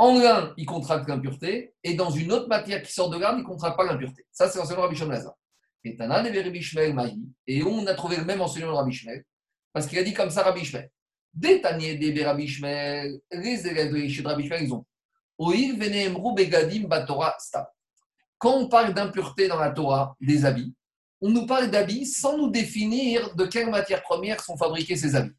en l'un, il contracte l'impureté, et dans une autre matière qui sort de l'arbre, il ne contracte pas l'impureté. Ça, c'est l'enseignement de Rabbi Shimon Et et on a trouvé le même enseignement de Rabbi Shmuel, parce qu'il a dit comme ça Rabbi Shmuel. Des de Rabbi Shmuel, les élèves de Rabbi Shmuel, ils ont Oil Veneemru Begadim Batora Sta. Quand on parle d'impureté dans la Torah, des habits, on nous parle d'habits sans nous définir de quelle matière première sont fabriqués ces habits.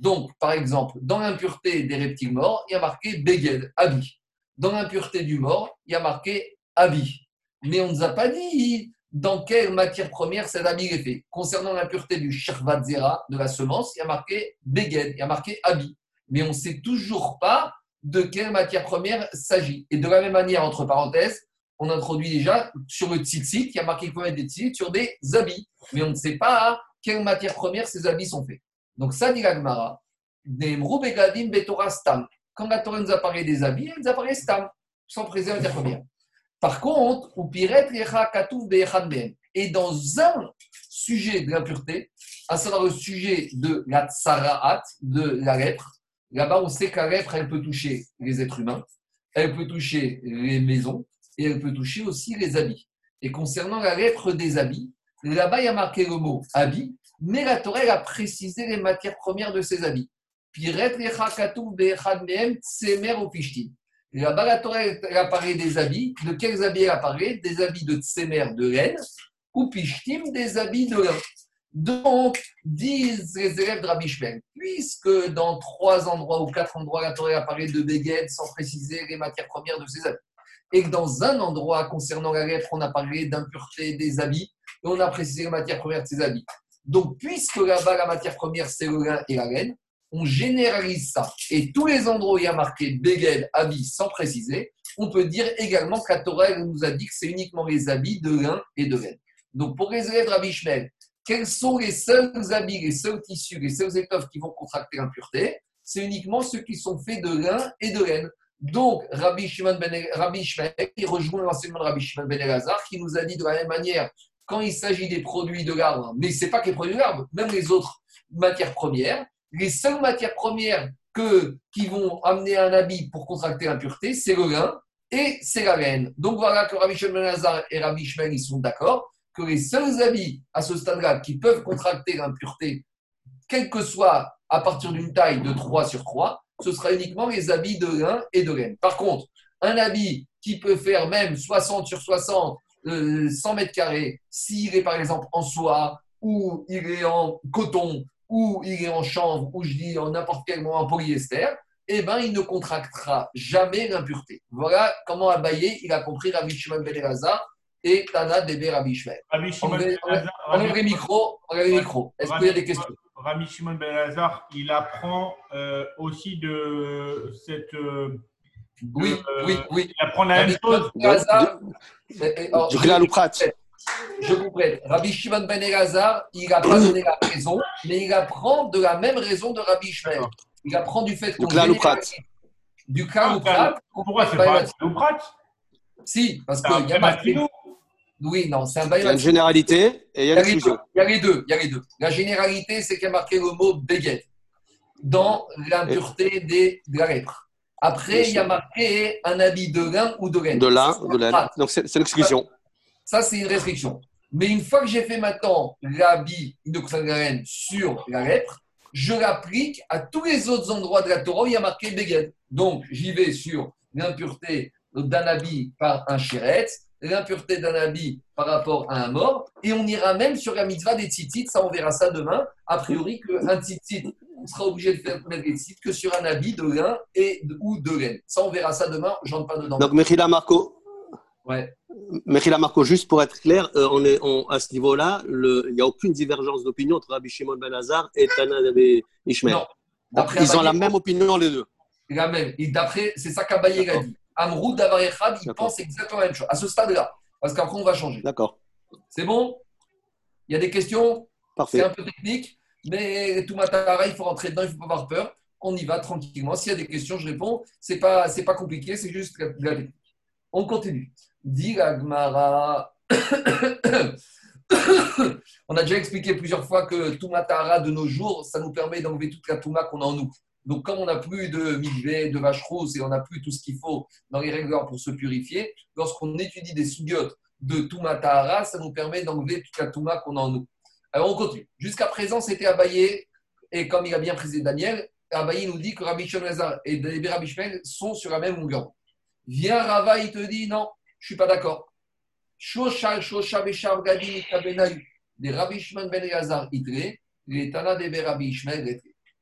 Donc, par exemple, dans l'impureté des reptiles morts, il y a marqué Beged, habit. Dans l'impureté du mort, il y a marqué habit. Mais on ne nous a pas dit dans quelle matière première cet habit est fait. Concernant l'impureté du Shervat Zera, de la semence, il y a marqué Beged, il y a marqué habit. Mais on ne sait toujours pas de quelle matière première s'agit. Et de la même manière, entre parenthèses, on introduit déjà sur le tzitzit, il y a marqué mettre des tzitzit sur des habits. Mais on ne sait pas quelle matière première ces habits sont faits. Donc ça dit l'Agmara, Stam. Quand la Torah nous a parlé des habits, elle nous a parlé Stam, sans préserver première. Par contre, et dans un sujet de l'impureté, à savoir le sujet de la tsaraat, de la lèpre, là-bas on sait que la lèpre, elle peut toucher les êtres humains, elle peut toucher les maisons, et elle peut toucher aussi les habits. Et concernant la lèpre des habits, là-bas il y a marqué le mot habit, mais la Torah a précisé les matières premières de ces habits. Là-bas, la Torah a parlé des habits. De quels habits elle a parlé? Des habits de tsemer, de laine, ou pishtim, des habits de lin. Donc, disent les élèves de Rabbi puisque dans trois endroits ou quatre endroits, la Torah a parlé de Beged sans préciser les matières premières de ces habits, et que dans un endroit concernant la lettre, on a parlé d'impureté des habits, et on a précisé les matières premières de ces habits. Donc, puisque là-bas, la matière première, c'est le lin et la laine, on généralise ça. Et tous les endroits où il y a marqué Begel, habit, sans préciser, on peut dire également que la Torah nous a dit que c'est uniquement les habits de lin et de laine. Donc, pour les élèves Rabbi Shmuel, quels sont les seuls habits, les seuls tissus, les seules étoffes qui vont contracter l'impureté? C'est uniquement ceux qui sont faits de lin et de laine. Donc, Rabbi Shimon ben, Rabbi il rejoint l'enseignement de Rabbi Shimon ben Elazar, qui nous a dit de la même manière quand il s'agit des produits de l'arbre, mais ce n'est pas que les produits de l'arbre, même les autres matières premières, les seules matières premières qui vont amener un habit pour contracter l'impureté, c'est le lin et c'est la laine. Donc voilà que Rabbi Shimon et Rabbi Shmuel ils sont d'accord que les seuls habits à ce stade-là qui peuvent contracter l'impureté, quel que soit à partir d'une taille de 3 sur 3, ce sera uniquement les habits de lin et de laine. Par contre, un habit qui peut faire même 60 sur 60 100 mètres carrés, s'il est par exemple en soie, ou il est en coton, ou il est en chanvre, ou je dis en n'importe quel moment en polyester, eh ben, il ne contractera jamais l'impureté. Voilà comment Abaye, il a compris Rabbi Shimon Ben et Tana Debe Rabbi Shimon. On ouvre les micros. Est-ce qu'il y a des questions? Rabbi Shimon Ben il apprend euh, aussi de cette... Euh, oui, oui, oui. Il apprend la même chose. Je vous prête. Rabbi Shimon ben Elazar, il n'a pas donné la raison, mais il apprend de la même raison de Rabbi Shmuel. Il apprend du fait qu'on Du ou Ah, Pourquoi c'est pas bah, le prat? Si, parce C'est qu'il un y a marqué. Oui, non, c'est un Il y a bail une généralité et il y Il y a. Il y a les deux. Il y a les deux. La généralité, c'est qu'il y a marqué le mot béguet dans l'impureté des, de la lèpre. Après, il y a marqué un habit de lin ou de laine. De Ça, c'est de laine. Donc c'est l'exclusion. Ça, c'est une restriction. Mais une fois que j'ai fait maintenant l'habit de laine sur la lèpre, je l'applique à tous les autres endroits de la Torah où il y a marqué Beged. Donc, j'y vais sur l'impureté d'un habit par un chéretz, l'impureté d'un habit par rapport à un mort, et on ira même sur la mitzvah des tzitzit, ça on verra ça demain. A priori, qu'un tzitzit, on sera obligé de faire mettre des tzitzit que sur un habit de lin et, ou de laine. Ça, on verra ça demain, je rentre pas dedans. Donc Mechila Marco, Ouais. Mechila Marco, juste pour être clair, euh, on est, on- à ce niveau-là, il n'y a aucune divergence d'opinion entre Rabbi Shimon Ben Hazar et Tana et Ishmael. Non. Ils ont la même opinion les deux. La même. Et d'après, c'est ça qu'Abaye a dit. Amrou Davar Echad, il pense exactement la même chose. À ce stade-là. Parce qu'après, on va changer. D'accord. C'est bon? Il y a des questions? C'est Parfait. un peu technique, mais tout matara, il faut rentrer dedans, il ne faut pas avoir peur. On y va tranquillement. S'il y a des questions, je réponds. Ce n'est pas, pas compliqué, c'est juste la, technique. On continue. Dit la Gemara. <coughs> On a déjà expliqué plusieurs fois que tout matara de nos jours, ça nous permet d'enlever toute la touma qu'on a en nous. Donc, comme on n'a plus de milvé, de vache rose et on n'a plus tout ce qu'il faut dans les règles pour se purifier, lorsqu'on étudie des sougiotes de Touma Tahara, ça nous permet d'enlever toute la Touma qu'on a en nous. Alors on continue. Jusqu'à présent, c'était Abaye, et comme il a bien précisé Daniel, Abaye nous dit que Rabbi Shimon Lazar et Rabbi Shmuel sont sur la même longueur. Viens Rava, il te dit non, je suis pas d'accord. Shosha, Shosha, Beshav, Gadi, Kabenayu, des Rabbi Shimon Ben Lazar, Itre, les Tana Rabbi.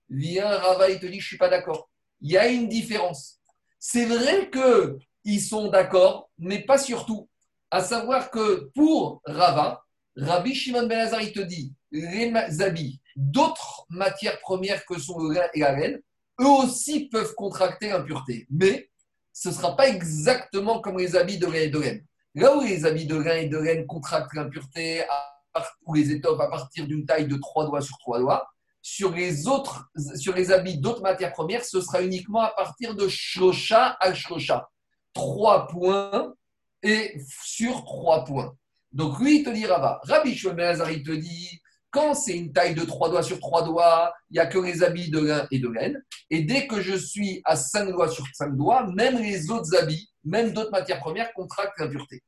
Viens Rava, il te dit je suis pas d'accord. Il y a une différence. C'est vrai que ils sont d'accord, mais pas surtout. À savoir que pour Rava, Rabbi Shimon Ben Azar, il te dit, les habits d'autres matières premières que sont le et la laine, eux aussi peuvent contracter l'impureté. Mais ce ne sera pas exactement comme les habits de lin et de laine. Là où les habits de lin et de laine contractent l'impureté, à ou les étoffes à partir d'une taille de 3 doigts sur 3 doigts, sur les autres, sur les habits d'autres matières premières, ce sera uniquement à partir de Shosha al Shosha. 3 points et sur 3 points. Donc lui, il te dit Rava. Rabbi Shmuel Hazar, il te dit, quand c'est une taille de 3 doigts sur 3 doigts, il n'y a que les habits de lin et de laine. Et dès que je suis à 5 doigts sur 5 doigts, même les autres habits, même d'autres matières premières contractent l'impureté.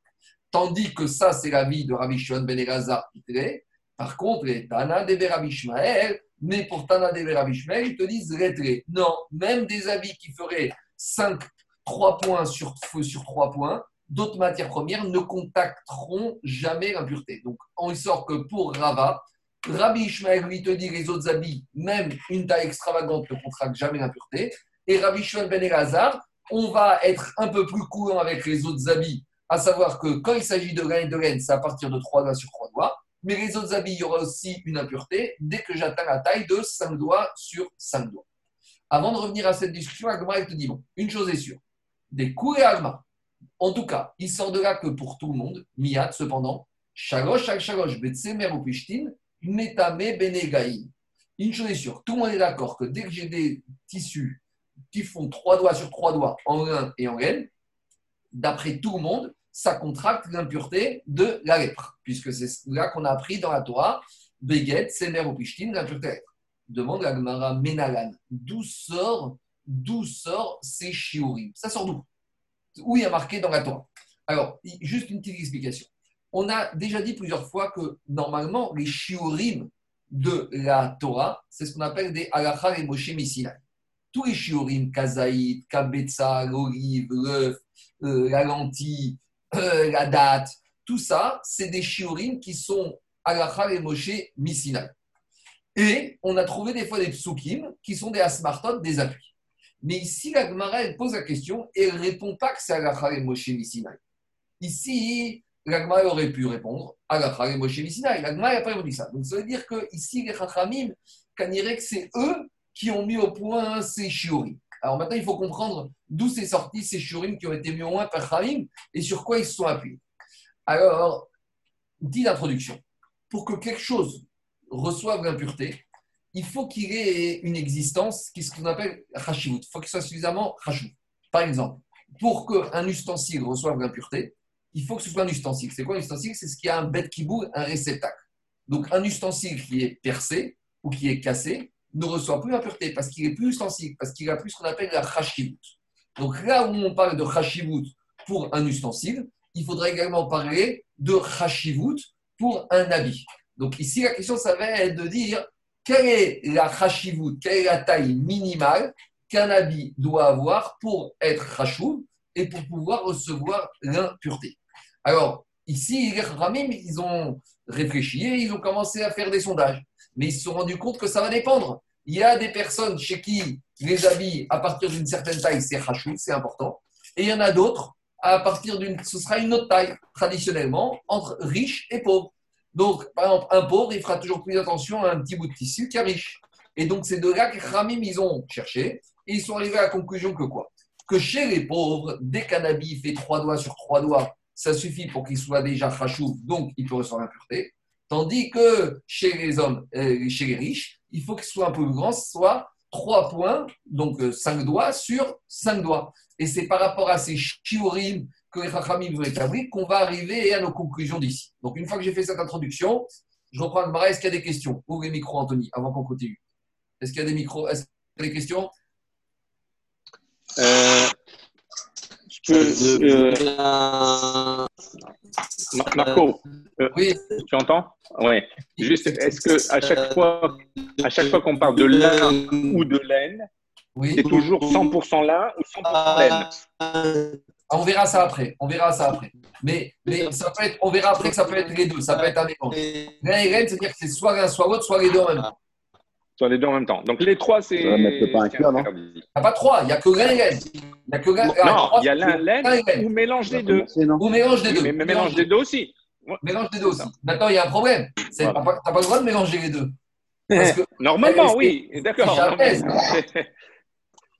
Tandis que ça, c'est l'avis de Rabbi Shimon Ben Elazar. Itré. Par contre, les Tana de Rabbi Ishmael, mais pour Tana de Rabbi Ishmael, ils te disent retré. Non, même des habits qui feraient 5, 3 points sur, sur 3 points, d'autres matières premières ne contacteront jamais l'impureté. Donc, on sort que pour Rava, Rabbi Ishmael lui te dit les autres habits, même une taille extravagante ne contracte jamais l'impureté. Et Rabbi Shimon Ben Elazar, on va être un peu plus courant avec les autres habits, à savoir que quand il s'agit de lin et de laine, c'est à partir de 3 doigts sur 3 doigts. Mais les autres habits, il y aura aussi une impureté dès que j'atteins la taille de 5 doigts sur 5 doigts. Avant de revenir à cette discussion, Agma, elle te dit bon, une chose est sûre. Des coups et Agma. En tout cas, il sort de là que pour tout le monde, Miyad cependant, Shagosh, Shag Shagosh, Betsemer ou Pishtin, Metame Benegaï. Une chose est sûre, tout le monde est d'accord que dès que j'ai des tissus qui font 3 doigts sur 3 doigts en lin et en laine, d'après tout le monde, ça contracte l'impureté de la lèpre, puisque c'est là qu'on a appris dans la Torah, Beget, Semer ou Pishtin, l'impureté de la lèpre. Demande la Gemara Menalan, d'où sort, d'où sort ces shiurim? Ça sort d'où? Où il y a marqué dans la Torah Alors, juste une petite explication. On a déjà dit plusieurs fois que normalement, les shiurim de la Torah, c'est ce qu'on appelle des halakha et Moshe Missinai. Tous les shiurim, kazaït, kabetza, l'olive, l'œuf, euh, la lentille, euh, la date, tout ça, c'est des shiurim qui sont halakha et Moshe Missinai. Et on a trouvé des fois des psukim qui sont des asmartot, des appuis. Mais ici, la Gemara, elle pose la question et elle ne répond pas que c'est halakha et Moshe. Ici, la Gemara aurait pu répondre halakha et Moshe. La Gemara n'a pas répondu ça. Donc ça veut dire que ici, les chachamim, que c'est eux qui ont mis au point ces shiurim. Alors maintenant, il faut comprendre d'où c'est sorti ces shiurim qui ont été mis au point par Chachamim et sur quoi ils se sont appuyés. Alors, petite introduction. Pour que quelque chose reçoive l'impureté, il faut qu'il ait une existence qui est ce qu'on appelle hashivut. Il faut qu'il soit suffisamment hashivut. Par exemple, pour qu'un ustensile reçoive l'impureté, il faut que ce soit un ustensile. C'est quoi un ustensile? C'est ce qui a un bête qui bouge, un réceptacle. Donc un ustensile qui est percé ou qui est cassé ne reçoit plus l'impureté parce qu'il est plus ustensile, parce qu'il a plus ce qu'on appelle la chashivut. Donc là où on parle de chashivut pour un ustensile, il faudrait également parler de chashivut pour un habit. Donc ici, la question, ça va être de dire quelle est la quelle est la taille minimale qu'un habit doit avoir pour être chashouv et pour pouvoir recevoir l'impureté? Alors, ici, les Ramim, ils ont réfléchi et ils ont commencé à faire des sondages. Mais ils se sont rendus compte que ça va dépendre. Il y a des personnes chez qui les habits, à partir d'une certaine taille, c'est chashouv, c'est important. Et il y en a d'autres, à partir d'une. Ce sera une autre taille, traditionnellement, entre riches et pauvres. Donc, par exemple, un pauvre, il fera toujours plus attention à un petit bout de tissu qu'un riche. Et donc, c'est de là que Ramim, ils ont cherché. Et ils sont arrivés à la conclusion que quoi? Que chez les pauvres, dès qu'un habit fait trois doigts sur trois doigts, ça suffit pour qu'il soit déjà rachou, donc il peut recevoir l'impureté. Tandis que chez les hommes, euh, chez les riches, il faut qu'il soit un peu plus grand, soit trois points, donc euh, cinq doigts sur cinq doigts. Et c'est par rapport à ces shiurim que les Chachamim vont établir qu'on va arriver à nos conclusions d'ici. Donc une fois que j'ai fait cette introduction, je reprends le bras. Est-ce qu'il y a des questions? Ouvre les micros, Anthony, avant qu'on continue? Est-ce qu'il y a des micros? Est-ce qu'il y a des questions? Euh, euh, Marco, euh, Oui, tu entends? Oui. Juste, est-ce que à chaque fois, à chaque fois qu'on parle de lin ou de laine, oui. c'est toujours 100% lin ou 100% laine? On verra ça après. On verra ça après. Mais, mais ça peut être, on verra après que ça peut être les deux. Ça peut être un et laine, c'est-à-dire que c'est soit l'un, soit l'autre, soit les deux en même temps. Soit les deux en même temps. Donc les trois, c'est. Ça va mettre pas un c'est cœur, non interdit. Il n'y a pas trois. Il n'y a que l'un et laine. Il n'y a que l'un. ah, Non, trois, il y a l'un et laine. ou mélange des deux. Ou mélange des deux. mais mélange des deux aussi. Mélange des deux aussi. Maintenant, il y a un problème. Tu n'as pas, le droit de mélanger les deux. <laughs> Normalement, <laughs> oui, d'accord. <laughs> c'est jamais, Non, mais-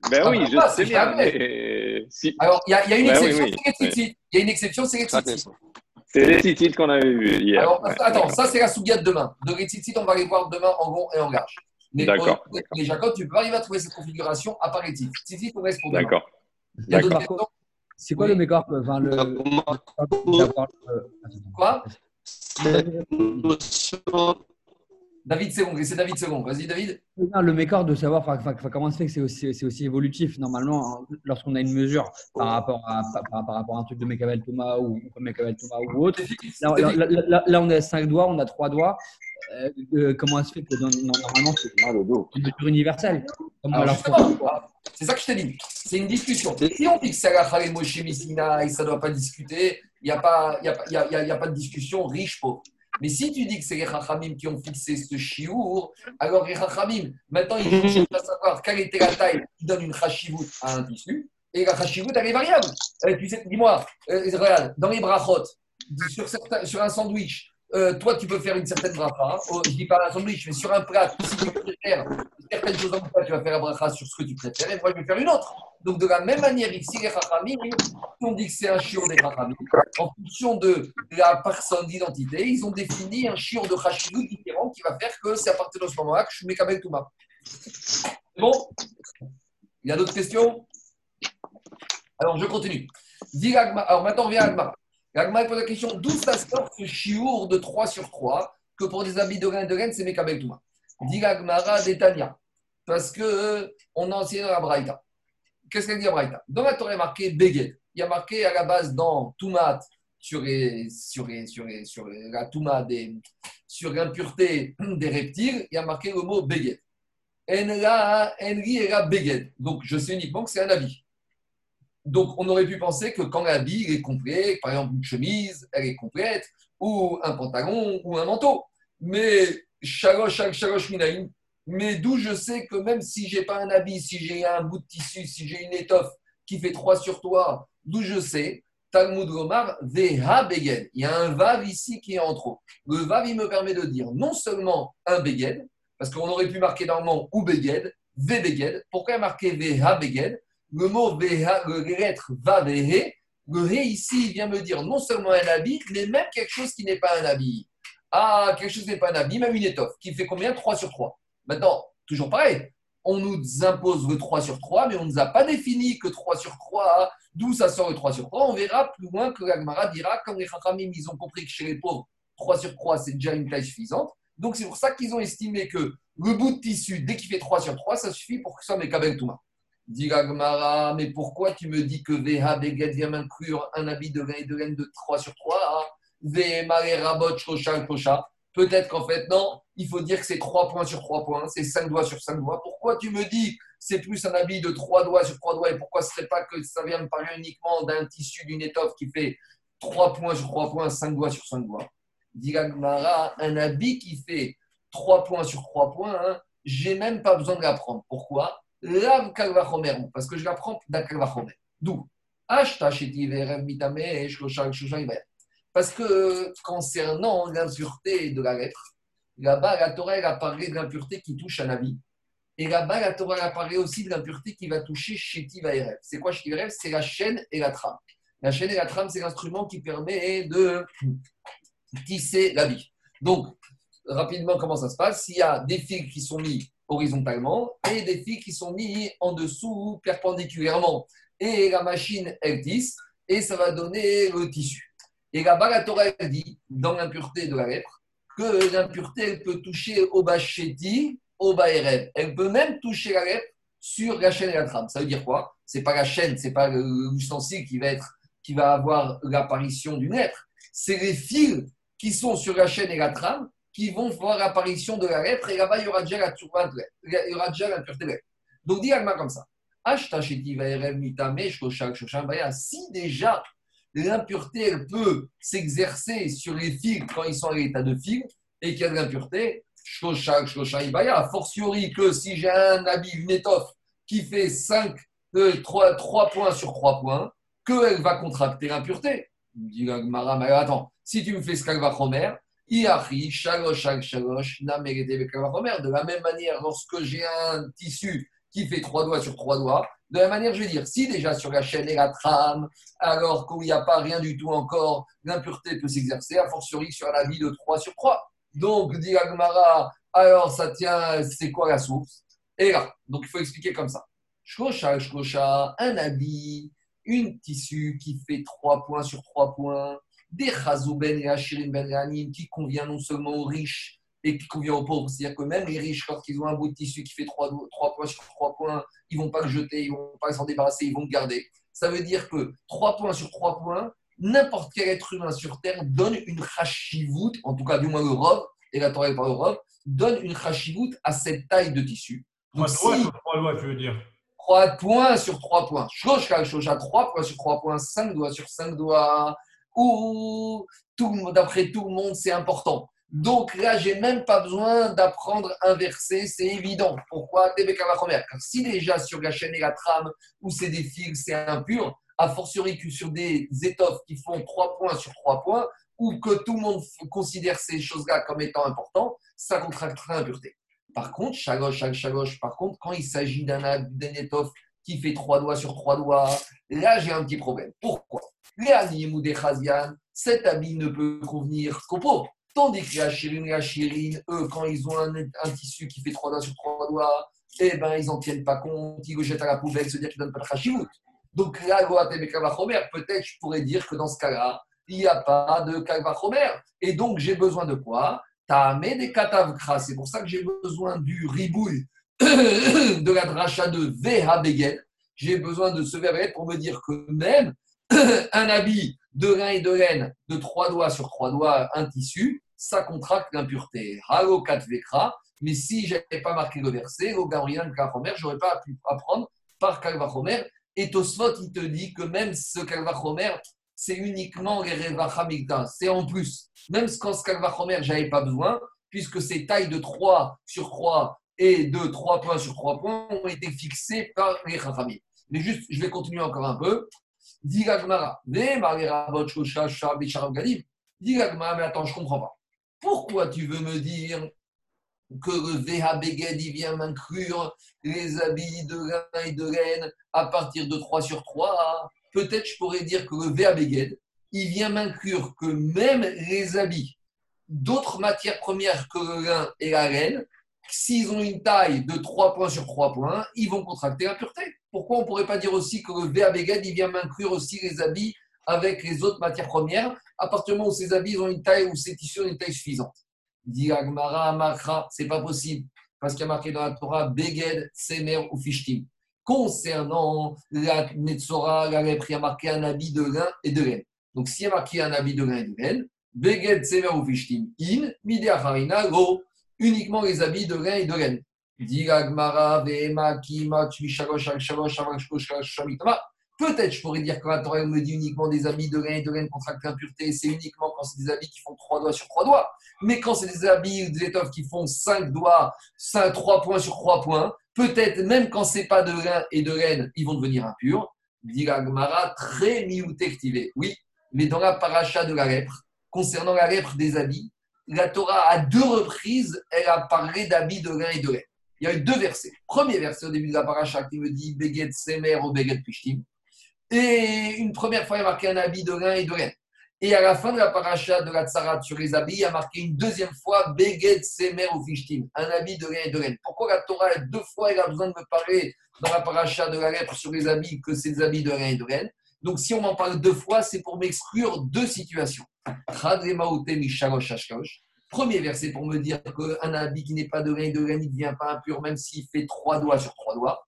Ben oui, je pas, sais c'est bien. mais si- Alors, il y, a- il y a une oui, exception, oui, c'est les tzitzit. Il y a une exception, c'est c'est- les six titres qu'on avait vus hier. Alors, Ouais, attends, ça, c'est la souga de demain. De les on va les voir demain en long et en large. Mais D'accord, les Jacob, tu peux arriver à trouver cette configuration à part les tzitzit. Tzitzit, on reste pour demain. D'accord. Il y a d'autres questions C'est quoi Oui. le mécor enfin, le, euh, Quoi notion David Segon, c'est David Segon. Vas-y, David. Non, le mécor de savoir comment ça se fait que c'est aussi, aussi évolutif normalement hein, lorsqu'on a une mesure par rapport à, par, par rapport à un truc de Mekabel Thomas ou Mekabel Thomas ou autre. Là, là, là, là- là, on à 5 doigts, on a 3 doigts. Euh, euh, comment ça se fait que dans- dans- normalement c'est Ah, une mesure universelle? Comment Alors, alors, justement, voilà, c'est ça que je t'ai dit. C'est une discussion. Si on dit que Messina et ça ne doit pas discuter, il n'y a, a, a, a- a pas de discussion riche-pauvre. Mais si tu dis que c'est les Chachamim qui ont fixé ce chiour, alors les Chachamim, maintenant ils <laughs> vont chercher à savoir quelle était la taille qui donne une chachivout à un tissu. Et la chachivout, elle est variable. Euh, tu sais, dis-moi, euh, regarde, dans les brachot, sur, certains- sur un sandwich, euh, toi tu peux faire une certaine bracha. Oh, je dis pas un sandwich, mais sur un plat, si tu préfères certaines choses en plat, tu vas faire la bracha sur ce que tu préfères, et moi je vais faire une autre. Donc de la même manière, ici, les Chachamim, on dit que c'est un chiot des Chachamim. En fonction de la personne d'identité, ils ont défini un chiot de Chachilou différent qui va faire que c'est à partir de ce moment-là que je mets Kabel Touma. Bon? Il y a d'autres questions? Alors je continue. Alors maintenant on revient à Agma. L'Agma pose la question d'où ça sort ce chiour de 3 sur 3 que pour des habits de reine de reine, c'est Mekabel Touma Dit l'Agmara d'Etania. Parce que euh, on a enseigné dans la Braïta. Qu'est-ce qu'elle dit la Braïta? Dans la Torah, il y a marqué Beged. Il y a marqué à la base dans Toumat sur, les, sur, les, sur, les, sur la Touma des, sur l'impureté des reptiles, il y a marqué le mot Beged. Enri et la Beged. Donc je sais uniquement que c'est un habit. Donc on aurait pu penser que quand l'habit est complet, par exemple une chemise, elle est complète, ou un pantalon, ou un manteau. Mais mais d'où je sais que même si j'ai pas un habit, si j'ai un bout de tissu, si j'ai une étoffe qui fait 3 sur toi, d'où je sais, Talmud Gomar, Veha Beged. Il y a un Vav ici qui est en trop. Le Vav, il me permet de dire non seulement un Beged, parce qu'on aurait pu marquer normalement ou Beged, Ve. Pourquoi marqué Veha Beged? Le mot Veha, le lettre Va Vehe, le He ici, vient me dire non seulement un habit, mais même quelque chose qui n'est pas un habit. Ah, quelque chose qui n'est pas un habit, même une étoffe, qui fait combien? 3 sur 3. Maintenant, toujours pareil, on nous impose le 3 sur 3, mais on ne nous a pas défini que 3 sur 3, d'où ça sort le 3 sur 3. On verra plus loin que l'Agmara dira, comme les Chachamim, ils ont compris que chez les pauvres, 3 sur 3, c'est déjà une taille suffisante. Donc c'est pour ça qu'ils ont estimé que le bout de tissu, dès qu'il fait 3 sur 3, ça suffit pour que ça soit Mekabel Touma. Dit l'Agmara, mais pourquoi tu me dis que Veha Beged vient m'inclure un habit de lin et de laine de 3 sur 3 Vehe Rabot Shosha Kosha Peut-être qu'en fait, non, il faut dire que c'est 3 points sur 3 points, c'est 5 doigts sur 5 doigts. Pourquoi tu me dis que c'est plus un habit de 3 doigts sur 3 doigts et pourquoi ce serait pas que ça vient me parler uniquement d'un tissu, d'une étoffe qui fait 3 points sur 3 points, 5 doigts sur 5 doigts? Dit un habit qui fait 3 points sur 3 points, hein, j'ai même pas besoin de l'apprendre. Pourquoi? Lav kalvachomer, parce que je l'apprends d'un kalvachomer. D'où? Parce que concernant l'impureté de la lettre, là-bas, la Torah elle a parlé de l'impureté qui touche un habit. Et là-bas, la Torah a parlé aussi de l'impureté qui va toucher Sheti Vaerev. C'est quoi Sheti Vaerev C'est la chaîne et la trame. La chaîne et la trame, c'est l'instrument qui permet de tisser l'habit. Donc, rapidement, comment ça se passe? S'il y a des fils qui sont mis horizontalement et des fils qui sont mis en dessous perpendiculairement. Et la machine, elle tisse et ça va donner le tissu. Et là-bas, la Torah dit, dans l'impureté de la lèpre, que l'impureté, elle peut toucher au bachéti, au baérev. Elle peut même toucher la lèpre sur la chaîne et la trame. Ça veut dire quoi? C'est pas la chaîne, c'est pas l'ustensile qui va être, qui va avoir l'apparition d'une lèpre. C'est les fils qui sont sur la chaîne et la trame qui vont voir l'apparition de la lettre et là-bas, il y aura déjà la il y aura déjà l'impureté de Donc, dis Alma comme ça. Si déjà l'impureté, elle peut s'exercer sur les fils quand ils sont à l'état de fils et qu'il y a de l'impureté, a fortiori que si j'ai un habit, une étoffe qui fait 5, 3, 3 points sur 3 points, qu'elle va contracter l'impureté. Dit mais attends, si tu me fais ce qu'elle va de la même manière, lorsque j'ai un tissu qui fait trois doigts sur trois doigts, de la même manière, je vais dire, si déjà sur la chaîne et la trame, alors qu'il n'y a pas rien du tout encore, l'impureté peut s'exercer, a fortiori sur la vie de 3 sur 3. Donc, dit Agmara, alors ça tient, c'est quoi la source? Et là, donc il faut expliquer comme ça. Shkosha, shkosha, un habit, une tissu qui fait 3 points sur 3 points, des chazouben et ashirin ben qui convient non seulement aux riches et qui convient aux pauvres. C'est-à-dire que même les riches, quand ils ont un bout de tissu qui fait 3, points sur 3 points, ils ne vont pas le jeter, ils ne vont pas s'en débarrasser, ils vont le garder. Ça veut dire que 3 points sur 3 points, n'importe quel être humain sur Terre donne une chashivut, en tout cas du moins le rov, et la Torah par le rov, donne une chashivut à cette taille de tissu. Donc, 3 si, sur 3 doigts, tu veux dire 3 points sur 3 points. Shoshka, Shosha, 3 points sur 3 points, 5 doigts sur 5 doigts ou d'après tout le monde, c'est important. Donc là, j'ai même pas besoin d'apprendre un verset, c'est évident. Pourquoi? Car si déjà sur la chaîne et la trame, où c'est des fils, c'est impur, a fortiori que sur des étoffes qui font trois points sur trois points, ou que tout le monde considère ces choses-là comme étant importantes, ça contractera l'impureté. Par contre, chagoche, chagoche, par contre, quand il s'agit d'un étoffe qui fait trois doigts sur trois doigts, là j'ai un petit problème. Pourquoi? Les cet habit ne peut convenir qu'aux pauvres. Tandis que les chirine et chirine, eux, quand ils ont un, tissu qui fait trois doigts sur trois doigts, eh ben, ils n'en tiennent pas compte, ils le jettent à la poubelle, se dire qu'ils ne donnent pas de chashivut. Donc là, peut-être je pourrais dire que dans ce cas-là, il n'y a pas de kalvachomer. Et donc, j'ai besoin de quoi? T'as des katavkra. C'est pour ça que j'ai besoin du ribouille <coughs> de la dracha de Veha J'ai besoin de ce verbe pour me dire que même <coughs> un habit de rein et de laine de trois doigts sur trois doigts, un tissu, ça contracte l'impureté. Halo vekra. Mais si je n'avais pas marqué le verset, au Gabriel Kalvachomer, je n'aurais pas pu apprendre par Kalvachomer. Et Tosfot, il te dit que même ce Kalvachomer, c'est uniquement les Revachamigda. C'est en plus. Même ce Kalvachomer, je n'avais pas besoin, puisque ces tailles de 3 sur 3 et de 3 points sur 3 points ont été fixés par les Chachamim. Mais juste, je vais continuer encore un peu. Dis Gmara, mais attends, je comprends pas. Pourquoi tu veux me dire que le Veha Beged, il vient m'inclure les habits de lin et de laine à partir de 3 sur 3 Peut-être je pourrais dire que le Veha Beged, il vient m'inclure que même les habits d'autres matières premières que le lin et la laine s'ils ont une taille de 3 points sur 3 points, ils vont contracter l'impureté. Pourquoi on ne pourrait pas dire aussi que le VA Beged, il vient m'inclure aussi les habits avec les autres matières premières, à partir du moment où ces habits ont une taille, ou ces tissus ont une taille suffisante Dit Agmara, Makra, c'est pas possible, parce qu'il y a marqué dans la Torah Beged, Semer ou Fishtim. Concernant la Netzora, la lèpre, il y a marqué un habit de lin et de laine. Donc, s'il y a marqué un habit de lin et de laine, Beged, Semer ou Fishtim, in, Midea Harina, go, uniquement les habits de lin et de laine. Peut-être je pourrais dire que la Torah me dit uniquement des habits de lin et de laine contractés impureté, c'est uniquement quand c'est des habits qui font trois doigts sur trois doigts. Mais quand c'est des habits, des étoffes qui font cinq doigts, cinq, trois points sur trois points, peut-être même quand c'est pas de lin et de laine, ils vont devenir impurs. Dit Gmara, très miouté Oui, mais dans la paracha de la lèpre, concernant la lèpre des habits, la Torah, à deux reprises, elle a parlé d'habits de lin et de laine. Il y a eu deux versets. Premier verset au début de la paracha qui me dit Beged Semer ou Beged Pishtim. Et une première fois, il a marqué un habit de lin et de laine. Et à la fin de la paracha de la tsarat sur les habits, il a marqué une deuxième fois Beged Semer ou Fishtim, un habit de lin et de laine. Pourquoi la Torah, deux fois, elle a besoin de me parler dans la paracha de la lettre sur les habits que c'est des habits de lin et de laine Donc si on m'en parle deux fois, c'est pour m'exclure deux situations. Premier verset pour me dire qu'un habit qui n'est pas de et de laine, il ne devient pas impur, même s'il fait trois doigts sur trois doigts.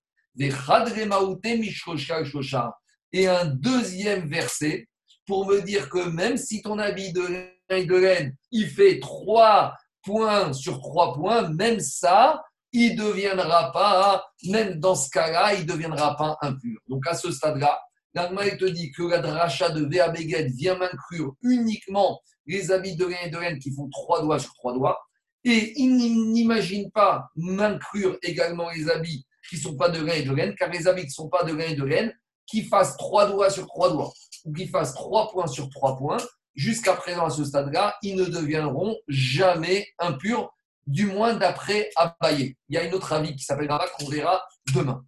Et un deuxième verset pour me dire que même si ton habit de laine, de laine il fait trois points sur trois points, même ça, il ne deviendra pas, même dans ce cas-là, il ne deviendra pas impur. Donc à ce stade-là, l'Allemagne te dit que la dracha de Véa vient m'inclure uniquement les habits de laine et de laine qui font trois doigts sur trois doigts. Et il n'imagine pas m'inclure également les habits qui ne sont pas de laine et de laine, car les habits qui ne sont pas de laine et de laine, qui fassent trois doigts sur trois doigts ou qui fassent trois points sur trois points, jusqu'à présent à ce stade-là, ils ne deviendront jamais impurs, du moins d'après Abaye. Il y a une autre avis qui s'appelle qu'on verra demain.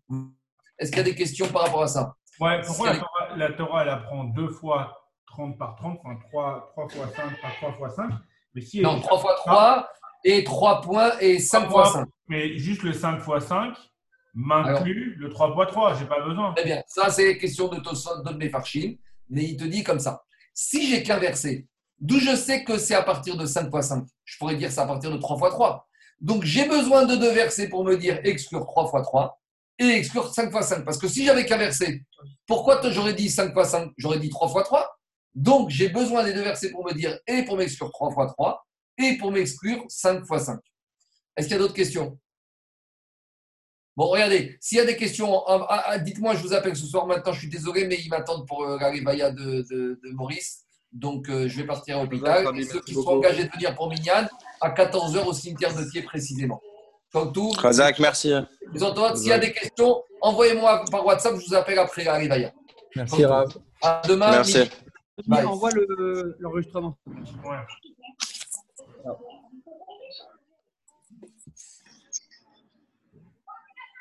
Est-ce qu'il y a des questions par rapport à ça? Ouais, pourquoi la, Torah, elle apprend deux fois 30 par 30, enfin 3, 3 fois 5 par 3 fois 5 mais si Non, 3 fois 3 et 3 points et 5 fois 5. Mais juste le 5 fois 5, m'inclut le 3x3, j'ai pas besoin. Très bien, ça c'est question de Tosot, de Mefarchim, mais il te dit comme ça. Si j'ai qu'un verset, d'où je sais que c'est à partir de 5 x 5, je pourrais dire c'est à partir de 3 x 3. Donc j'ai besoin de deux versets pour me dire exclure 3 x 3 et exclure 5 x 5. Parce que si j'avais qu'un verset, pourquoi j'aurais dit 5 x 5 J'aurais dit 3 x 3. Donc j'ai besoin des deux versets pour me dire et pour m'exclure 3 x 3 et pour m'exclure 5 x 5. Est-ce qu'il y a d'autres questions? Bon, regardez, s'il y a des questions, ah, ah, ah, dites-moi, je vous appelle ce soir maintenant. Je suis désolé, mais ils m'attendent pour euh, la réveilla de, Maurice. Donc, euh, je vais partir à l'hôpital. Et ceux qui sont engagés de venir pour Mignane, à 14h au cimetière de Thiers précisément. Donc, tout. Razak, merci. S'il y a des questions, envoyez-moi par WhatsApp, je vous appelle après la réveilla. Merci, Rav. À demain. Merci. Envoie l'enregistrement.